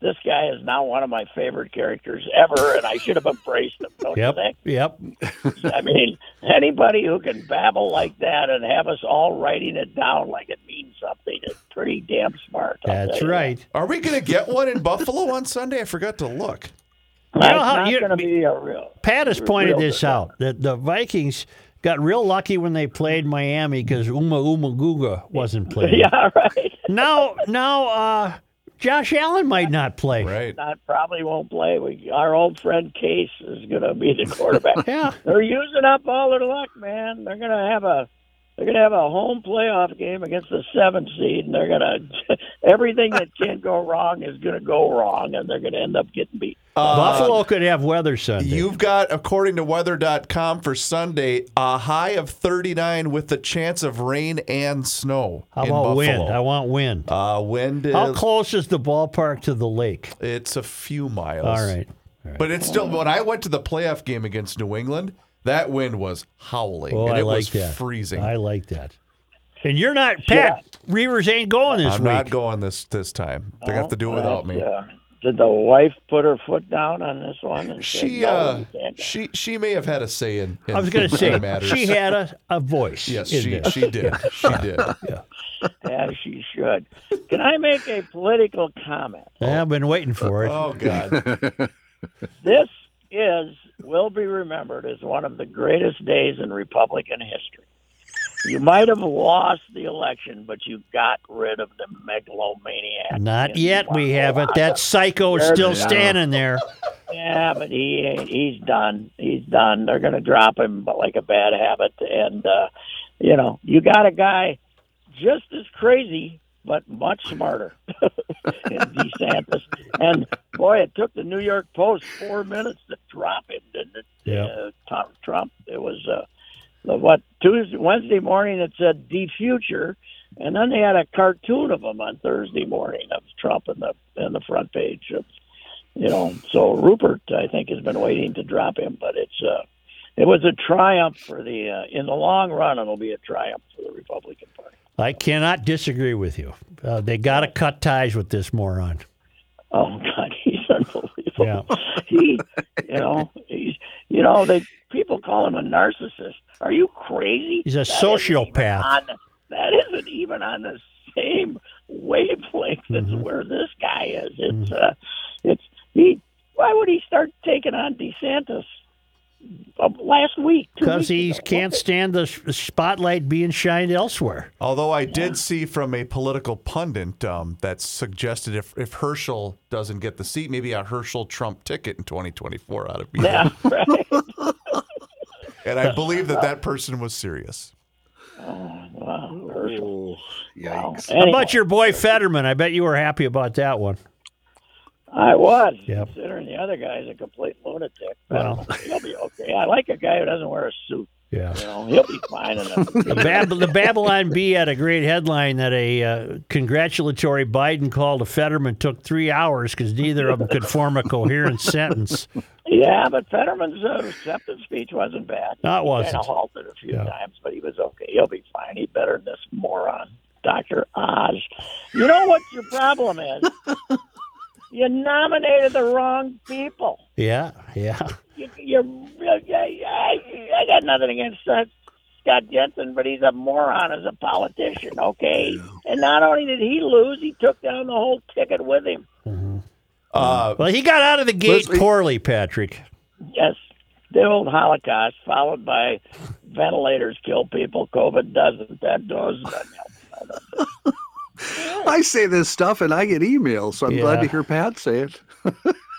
this guy is now one of my favorite characters ever, and I should have embraced him. Don't Yep. you think? Yep. *laughs* I mean, anybody who can babble like that and have us all writing it down like it means something is pretty damn smart. I'll That's tell you. right. Are we going to get one in Buffalo on Sunday? I forgot to look. You know That's how not you- going to be a real. Pat has pointed good this out that the Vikings got real lucky when they played Miami because Uma Uma Guga wasn't playing. *laughs* Yeah, right. Now, now, uh, Josh Allen might not play. Right. Not probably won't play. We, our old friend Case is going to be the quarterback. *laughs* Yeah. They're using up all their luck, man. They're going to have a they're going to have a home playoff game against the seventh seed, and they're going *laughs* to everything that can't go wrong is going to go wrong, and they're going to end up getting beat. Buffalo could have weather Sunday. You've got, according to weather.com for Sunday, a high of 39 with the chance of rain and snow. How in about Buffalo. wind? I want wind. Uh, wind is, How close is the ballpark to the lake? it's a few miles. All right. But it's still, when I went to the playoff game against New England, that wind was howling. Oh, and I it like was that. freezing. I like that. And you're not Pat. Reavers ain't going this week. I'm week. not going this this time. They're going to have to do it without me. Uh, did the wife put her foot down on this one? And say, She "No, uh, you can't go"? she she may have had a say in. in I was going to say matters. she had a, a voice. Yes, she this. she did. She did. as she should. Can I make a political comment? Yeah, I've been waiting for it. Oh God. This is will be remembered as one of the greatest days in Republican history. You might have lost the election, but you got rid of the megalomaniac. Not yet. We haven't. That psycho is still standing there. Yeah, but he. He's done. He's done. They're going to drop him, but like a bad habit. And uh, you know, you got a guy just as crazy, but much smarter *laughs* in DeSantis. And boy, it took the New York Post four minutes to drop him, didn't it? Yeah. Uh, Tom- Trump. It was uh, what Tuesday, Wednesday morning. It said "the future." And then they had a cartoon of him on Thursday morning of Trump in the in the front page of you know. So Rupert, I think, has been waiting to drop him, but it's uh, it was a triumph for the uh, in the long run. It'll be a triumph for the Republican Party. I cannot disagree with you. Uh, they got to cut ties with this moron. Oh God, *laughs* he's unbelievable. Yeah. He, you know, he's you know they people call him a narcissist. Are you crazy? He's a That sociopath. on that isn't even on the same wavelength as Mm-hmm. where this guy is. It's uh, it's he. Why would he start taking on DeSantis last week? Because he ago? can't stand the spotlight being shined elsewhere. Although I did see from a political pundit um, that suggested if, if Herschel doesn't get the seat, maybe a Herschel Trump ticket in 2024 ought to be. Yeah, right. *laughs* And I believe that that person was serious. Wow, Herschel. Wow. Yikes. How Anyway, about your boy Fetterman? I bet you were happy about that one. I was Yep. considering the other guy's a complete lunatic. Well. He'll be okay. I like a guy who doesn't wear a suit. Yeah. You know, he'll be fine enough. *laughs* The, Bab- the Babylon Bee had a great headline that a uh, congratulatory Biden call to Fetterman took three hours because neither of them could form a coherent sentence. yeah, but Fetterman's uh, acceptance speech wasn't bad. No, it Kind wasn't. of halted a few Yeah. times, but he was okay. He'll be fine. He's better than this moron, Doctor Oz. You know what your problem is? You nominated the wrong people. Yeah, yeah. you, you, I, I, I got nothing against uh, Scott Jensen, but he's a moron as a politician, okay? And not only did he lose, he took down the whole ticket with him. Uh, Well, he got out of the gate Let's- poorly, Patrick. Yes, the old Holocaust, followed by ventilators kill people, COVID doesn't. That does *laughs* not. I say this stuff and I get emails, so I'm glad to hear Pat say it.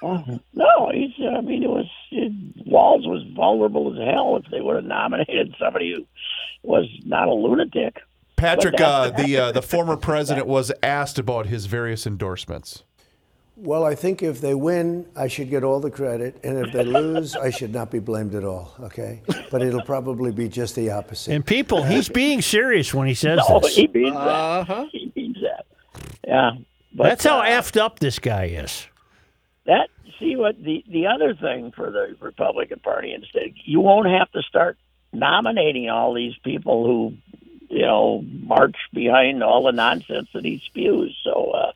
Oh, *laughs* no, he's. I mean, it was it, Walz was vulnerable as hell if they would have nominated somebody who was not a lunatic. Patrick, uh, the uh, the former president was asked about his various endorsements. Well, I think if they win, I should get all the credit, and if they lose, I should not be blamed at all. Okay, but it'll probably be just the opposite. And people, he's being serious when he says No, this. he means that. He means that. Yeah, but That's how uh, effed up this guy is. that see what the the other thing for the Republican Party instead, you won't have to start nominating all these people who, you know, march behind all the nonsense that he spews. So uh,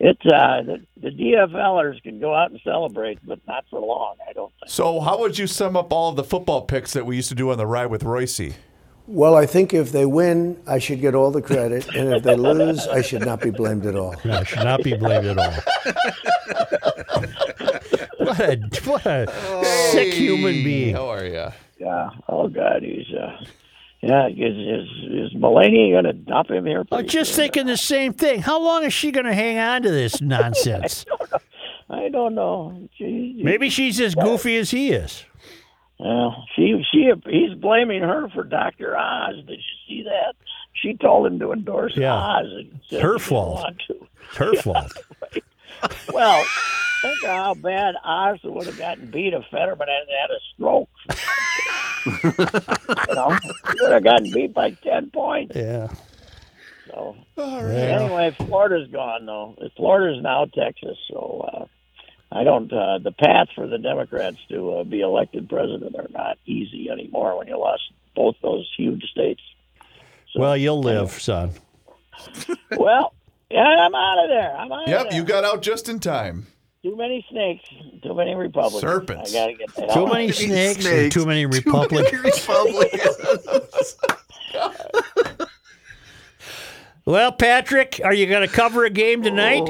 it's uh, the, the DFLers can go out and celebrate, but not for long. I don't think. So, how would you sum up all of the football picks that we used to do on the ride with Royce? Well, I think if they win, I should get all the credit, and if they lose, I should not be blamed at all. I should not be blamed at all. what a what a sick human being. How are you? Yeah. Oh God, he's. Uh, yeah, is is, is Melania going to dump him here? I'm just soon? thinking the same thing. How long is she going to hang on to this *laughs* nonsense? I don't know. She, Maybe she's as goofy as he is. Well, she she he's blaming her for Doctor Oz. Did you see that? She told him to endorse Yeah. Oz. And said Her fault. her fault. *laughs* Well, think of how bad Oz would have gotten beat if Fetterman had had a stroke. *laughs* you know, he would have gotten beat by ten points. Yeah. So right. anyway, Florida's gone though. Florida's now Texas. So uh, I don't. Uh, the path for the Democrats to uh, be elected president are not easy anymore when you lost both those huge states. Well, you'll live, son. *laughs* Well, yeah, I'm out of there. I'm out of Yep, there. you got out just in time. Too many snakes, too many Republicans. Serpents. I gotta get the hell Too out. many snakes, and too many *laughs* Republicans. Well, Patrick, are you going to cover a game tonight?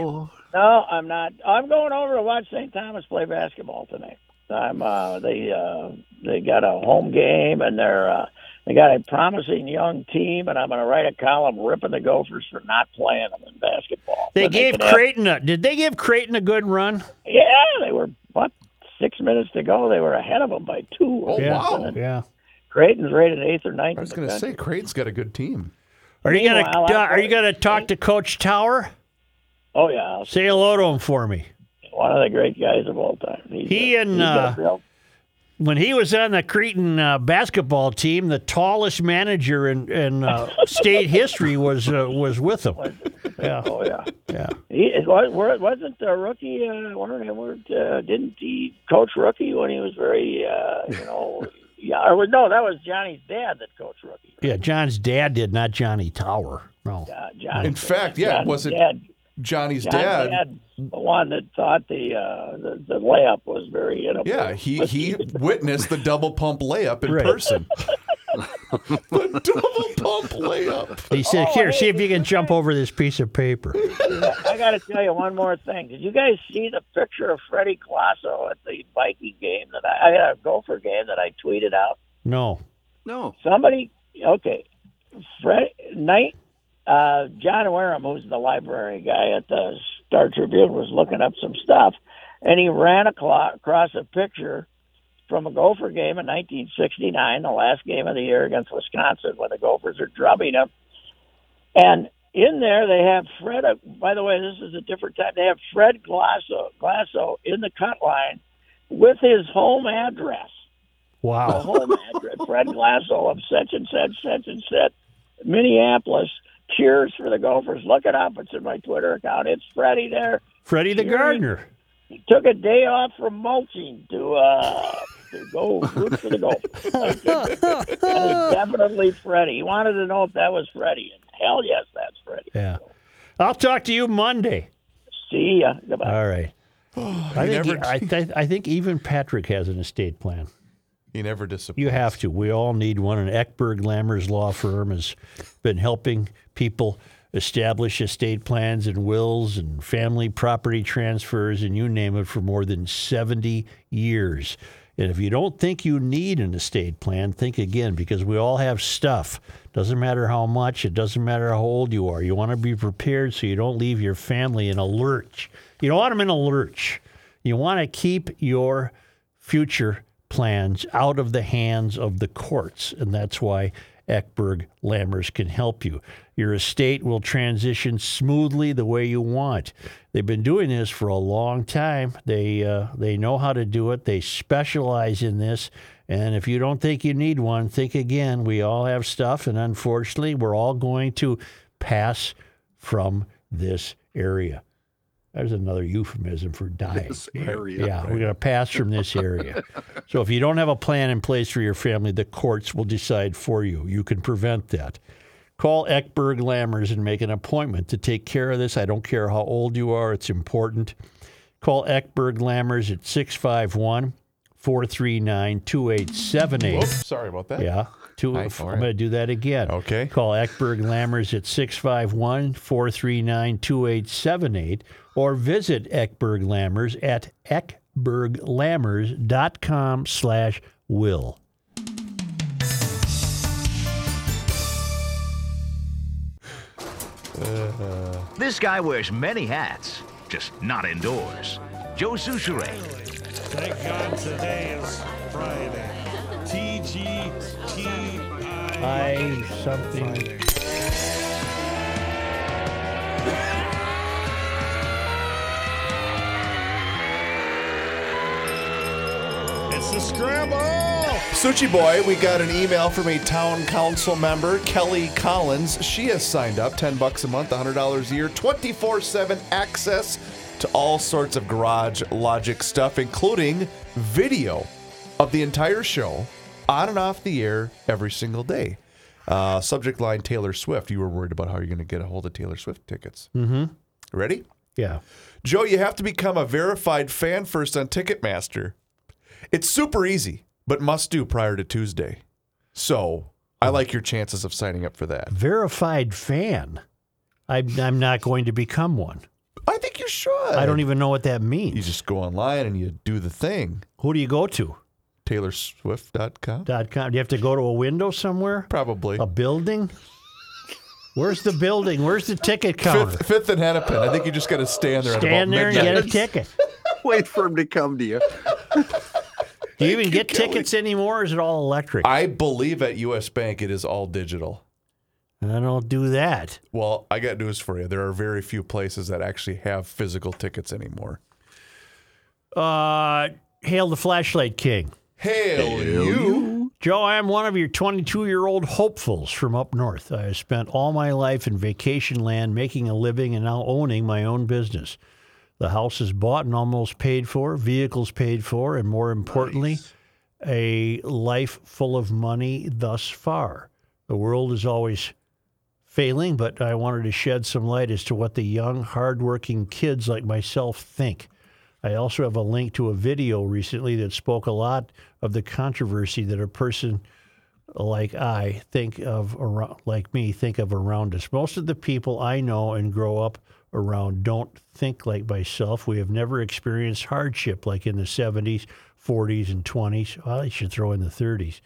No, I'm not. I'm going over to watch St. Thomas play basketball tonight. I'm. Uh, they uh, they got a home game, and they're uh, they got a promising young team, and I'm going to write a column ripping the Gophers for not playing them in basketball. They When gave can have- Creighton a. Did they give Creighton a good run? Yeah, they were what six minutes to go. They were ahead of them by two. Oh, yeah. wow. Yeah. Creighton's rated eighth or ninth. I was going to say. Creighton's got a good team. Are you gonna uh, Are you gonna talk to Coach Tauer? Oh yeah, I'll Say hello to him for me. one of the great guys of all time. He's He a- and, uh, When he was on the Creighton uh, basketball team, the tallest manager in, in uh, *laughs* state history was uh, was with him. Yeah, oh yeah. yeah. He was, were- wasn't the rookie. Uh, weren't, weren't, uh, didn't he coach rookie when he was very, uh, you know, *laughs* yeah? Or, no, that was Johnny's dad that coached rookie. Yeah, John's dad did, not Johnny Tauer. No. Uh, Johnny, In fact, yeah, Johnny's was it dad, Johnny's John's dad? dad, the one that thought the uh, the, the layup was very inappropriate. Yeah, he he *laughs* witnessed the double pump layup in Right. person. *laughs* the double pump layup. He said, "Here, see if you can jump over this piece of paper." *laughs* I got to tell you one more thing. Did you guys see the picture of Freddie Glasso at the Viking game that I, I had a Gopher game that I tweeted out? No. No. Somebody, okay, Fred, night, uh, John Wareham, who's the library guy at the Star Tribune, was looking up some stuff, and he ran across a picture from a Gopher game in 1969, the last game of the year against Wisconsin, when the Gophers are drubbing them. And in there, they have Fred. By the way, this is a different time. They have Fred Glasso, Glasso in the cut line with his home address the Wow. home address, Fred Glasso of such and such, such and such, Minneapolis. Cheers for the Gophers. Look it up. It's in my Twitter account. It's Freddie there. Freddie the gardener. He took a day off from mulching to uh to go root for the Gophers. *laughs* that is definitely Freddie. He wanted to know if that was Freddie, and hell yes, that's Freddie. Yeah. I'll talk to you Monday. See ya. Goodbye. All right. I think never- I, *laughs* th- I think even Patrick has an estate plan. He never disappoints. You have to. We all need one. And Eckberg Lammers Law Firm has been helping people establish estate plans and wills and family property transfers and you name it for more than 70 years. And if you don't think you need an estate plan, think again because we all have stuff. Doesn't matter how much, it doesn't matter how old you are. You want to be prepared so you don't leave your family in a lurch. You don't want them in a lurch. You want to keep your future plans out of the hands of the courts. And that's why Eckberg Lammers can help you. Your estate will transition smoothly the way you want. They've been doing this for a long time. They uh, they know how to do it. They specialize in this. And if you don't think you need one, think again. We all have stuff, and unfortunately, we're all going to pass from this area. There's another euphemism for dying. This area, Yeah, we're going to pass from this area. *laughs* so if you don't have a plan in place for your family, the courts will decide for you. You can prevent that. Call Eckberg Lammers and make an appointment to take care of this. I don't care how old you are, it's important. Call Eckberg Lammers at 651 439 2878. Sorry about that. Yeah. Two, Hi, I'm going to do that again. Okay. Call Eckberg Lammers at 651 439 2878 or visit Eckberg Lammers at eckberglammers.com slash will. This guy wears many hats, just not indoors. Joe Soucheray. Thank God today is Friday. TGTI. I something. It's the scramble. Suchi Boy, we got an email from a town council member, Kelly Collins. She has signed up 10 bucks a month, $100 a year, 24 7 access to all sorts of garage logic stuff, including video of the entire show on and off the air every single day. Uh, subject line Taylor Swift. You were worried about how you're going to get a hold of Taylor Swift tickets. Mm-hmm. Ready? Yeah. Joe, you have to become a verified fan first on Ticketmaster. It's super easy, but must do prior to Tuesday. So I like your chances of signing up for that. Verified fan. I'm, I'm not going to become one. I think you should. I don't even know what that means. You just go online and you do the thing. Who do you go to? TaylorSwift.com. Dot com. Do you have to go to a window somewhere? Probably. A building? Where's the building? Where's the ticket counter? Fifth, fifth and Hennepin. I think you just got to stand there. Stand at there about and get a ticket. *laughs* Wait for him to come to you. *laughs* Do you even get tickets anymore? Or is it all electric? I believe at U.S. Bank it is all digital. And I don't do that. Well, I got news for you. There are very few places that actually have physical tickets anymore. Uh, hail the flashlight king. Hail, you. Joe, I am one of your 22 year old hopefuls from up north. I have spent all my life in vacation land, making a living, and now owning my own business. The house is bought and almost paid for, vehicles paid for, and more importantly, a life full of money thus far. The world is always failing, but I wanted to shed some light as to what the young, hardworking kids like myself think. I also have a link to a video recently that spoke a lot of the controversy that a person like I think of around, like me think of around us. Most of the people I know and grow up around don't think like myself. We have never experienced hardship like in the 70s, 40s, and 20s. Well, I should throw in the 30s.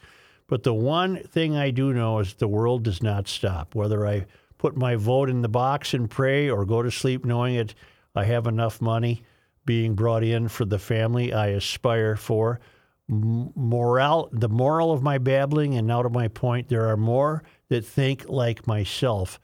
But the one thing I do know is the world does not stop. Whether I put my vote in the box and pray or go to sleep knowing it, I have enough money being brought in for the family I aspire for. Moral, the moral of my babbling, and now to my point, there are more that think like myself,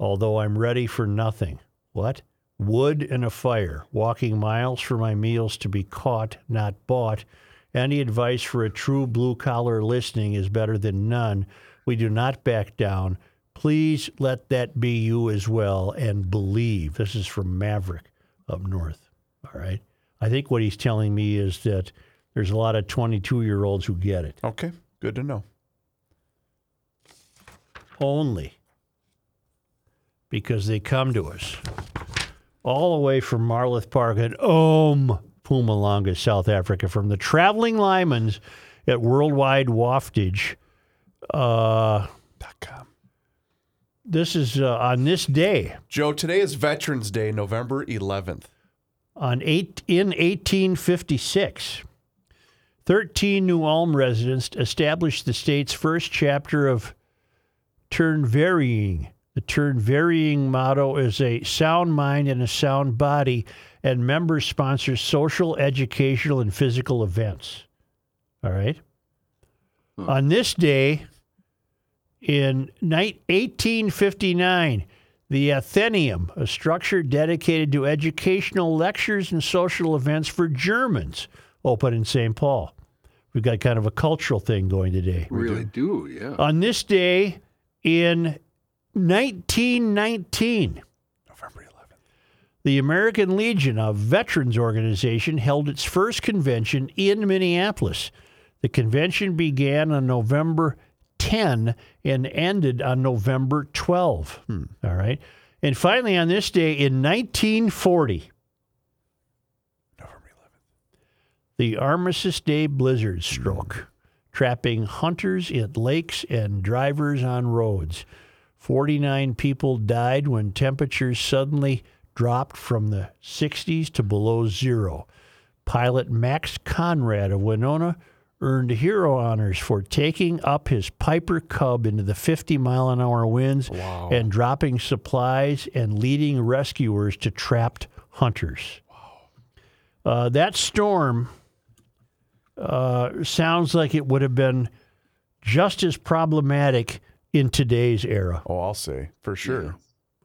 although I'm ready for nothing. What? Wood and a fire, walking miles for my meals to be caught, not bought. Any advice for a true blue collar listening is better than none. We do not back down. Please let that be you as well and believe. This is from Maverick up north. All right. I think what he's telling me is that there's a lot of 22 year olds who get it. Okay, good to know. Only because they come to us all the way from Marloth Park and Om, Pumalanga, South Africa, from the traveling Lymans at Worldwide Waftage. Uh, this is uh, on this day. Joe, today is Veterans Day, November 11th. on eight, in 1856, 13 New Ulm residents established the state's first chapter of Turnverein. The Turnverein motto is a sound mind and a sound body, and members sponsor social, educational, and physical events. All right. Hmm. On this day, in 1859, the Athenaeum, a structure dedicated to educational lectures and social events for Germans, opened in St. Paul. We've got kind of a cultural thing going today. Really do, yeah. On this day in 1919, The American Legion, a veterans organization, held its first convention in Minneapolis. The convention began on November 10 and ended on November 12. Hmm. All right. And finally, on this day in 1940, the Armistice Day blizzard hmm. struck, trapping hunters in lakes and drivers on roads. 49 people died when temperatures suddenly dropped from the 60s to below zero. Pilot Max Conrad of Winona earned hero honors for taking up his Piper Cub into the 50 mile an hour winds and dropping supplies and leading rescuers to trapped hunters. Uh, that storm uh, sounds like it would have been just as problematic in today's era. Oh, I'll say for sure.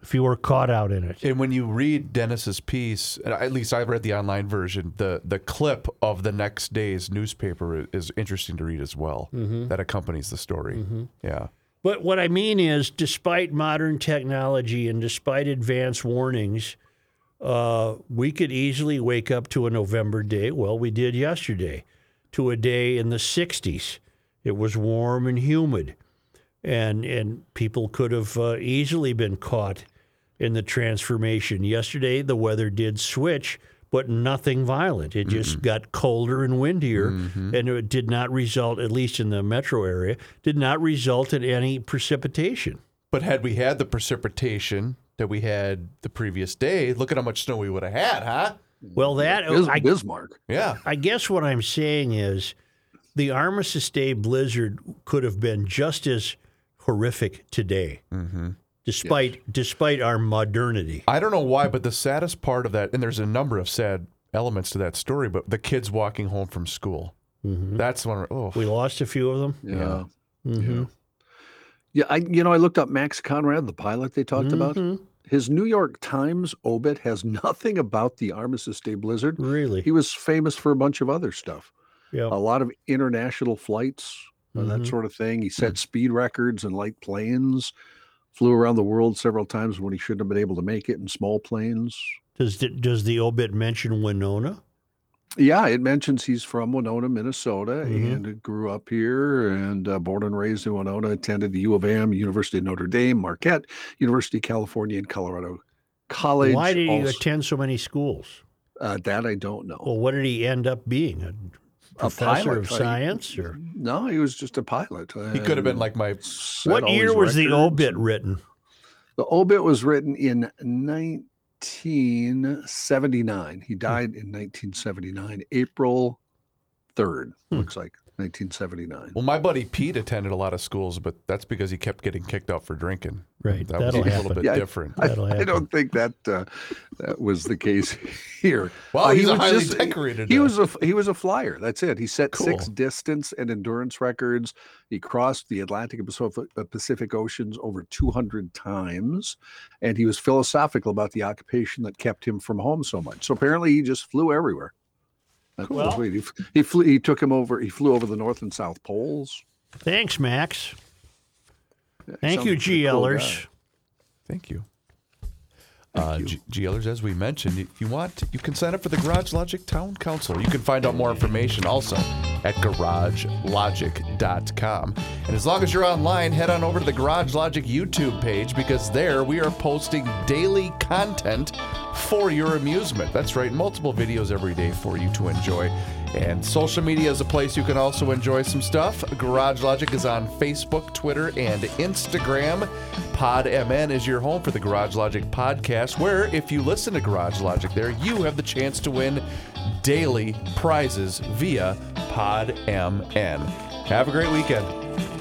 If you were caught out in it. And when you read Dennis's piece, at least I've read the online version, the the clip of the next day's newspaper is interesting to read as well. Mhm. That accompanies the story. Mhm. Yeah. But what I mean is, despite modern technology and despite advanced warnings, uh, we could easily wake up to a November day. Well, we did yesterday, to a day in the 60s. It was warm and humid, and and people could have uh, easily been caught in the transformation. Yesterday, the weather did switch, but nothing violent. It just got colder and windier, and it did not result, at least in the metro area, did not result in any precipitation. But had we had the precipitation that we had the previous day, look at how much snow we would have had, huh? Well, that Bis- I, Bismarck. Yeah. I guess what I'm saying is, the Armistice Day blizzard could have been just as horrific today, despite despite our modernity. I don't know why, but the saddest part of that, and there's a number of sad elements to that story, but the kids walking home from school. That's one. Oh, We lost a few of them. Yeah. Mhm. Yeah, I you know I looked up Max Conrad, the pilot they talked about. Mhm. His New York Times obit has *laughs* nothing about the Armistice Day blizzard. Really? He was famous for a bunch of other stuff. Yeah. A lot of international flights, uh, that sort of thing. He set speed records in light planes, flew around the world several times when he shouldn't have been able to make it in small planes. Does the, does the obit mention Winona? Yeah, it mentions he's from Winona, Minnesota, Mhm. and grew up here and uh, born and raised in Winona. Attended the U of M, University of Notre Dame, Marquette, University of California, and Colorado College. Why did he also- attend so many schools? uh, that I don't know. Well, what did he end up being? A professor pilot, of science, or No, he was just a pilot. he could have been like my. what year these was the records. obit written? The obit was written in 1979. He died in 1979, April 3rd, Hmm. looks like 1979. Well, my buddy Pete attended a lot of schools, but that's because he kept getting kicked out for drinking. Right, That was that'll a little bit Yeah, different. I, That'll I don't think that uh, that was the case *laughs* here. Well, Uh, he's a was highly decorated, He uh, was a he was a flyer. That's it. He set six distance and endurance records. He crossed the Atlantic and uh, Pacific Oceans over 200 times, and he was philosophical about the occupation that kept him from home so much. So apparently, he just flew everywhere. That's Well- what he, he flew. He took him over. He flew over the North and South poles. Thanks, Max. Yeah, Thank you, like a cool Thank you. Uh, GLers, as we mentioned, if you want, you can sign up for the Garage Logic Town Council. You can find out more information also at garagelogic.com. And as long as you're online, head on over to the Garage Logic YouTube page because there we are posting daily content for your amusement. That's right, multiple videos every day for you to enjoy. And social media is a place you can also enjoy some stuff. Garage Logic is on Facebook, Twitter, and Instagram. PodMN is your home for the Garage Logic podcast, where if you listen to Garage Logic there, you have the chance to win daily prizes via PodMN. Have a great weekend.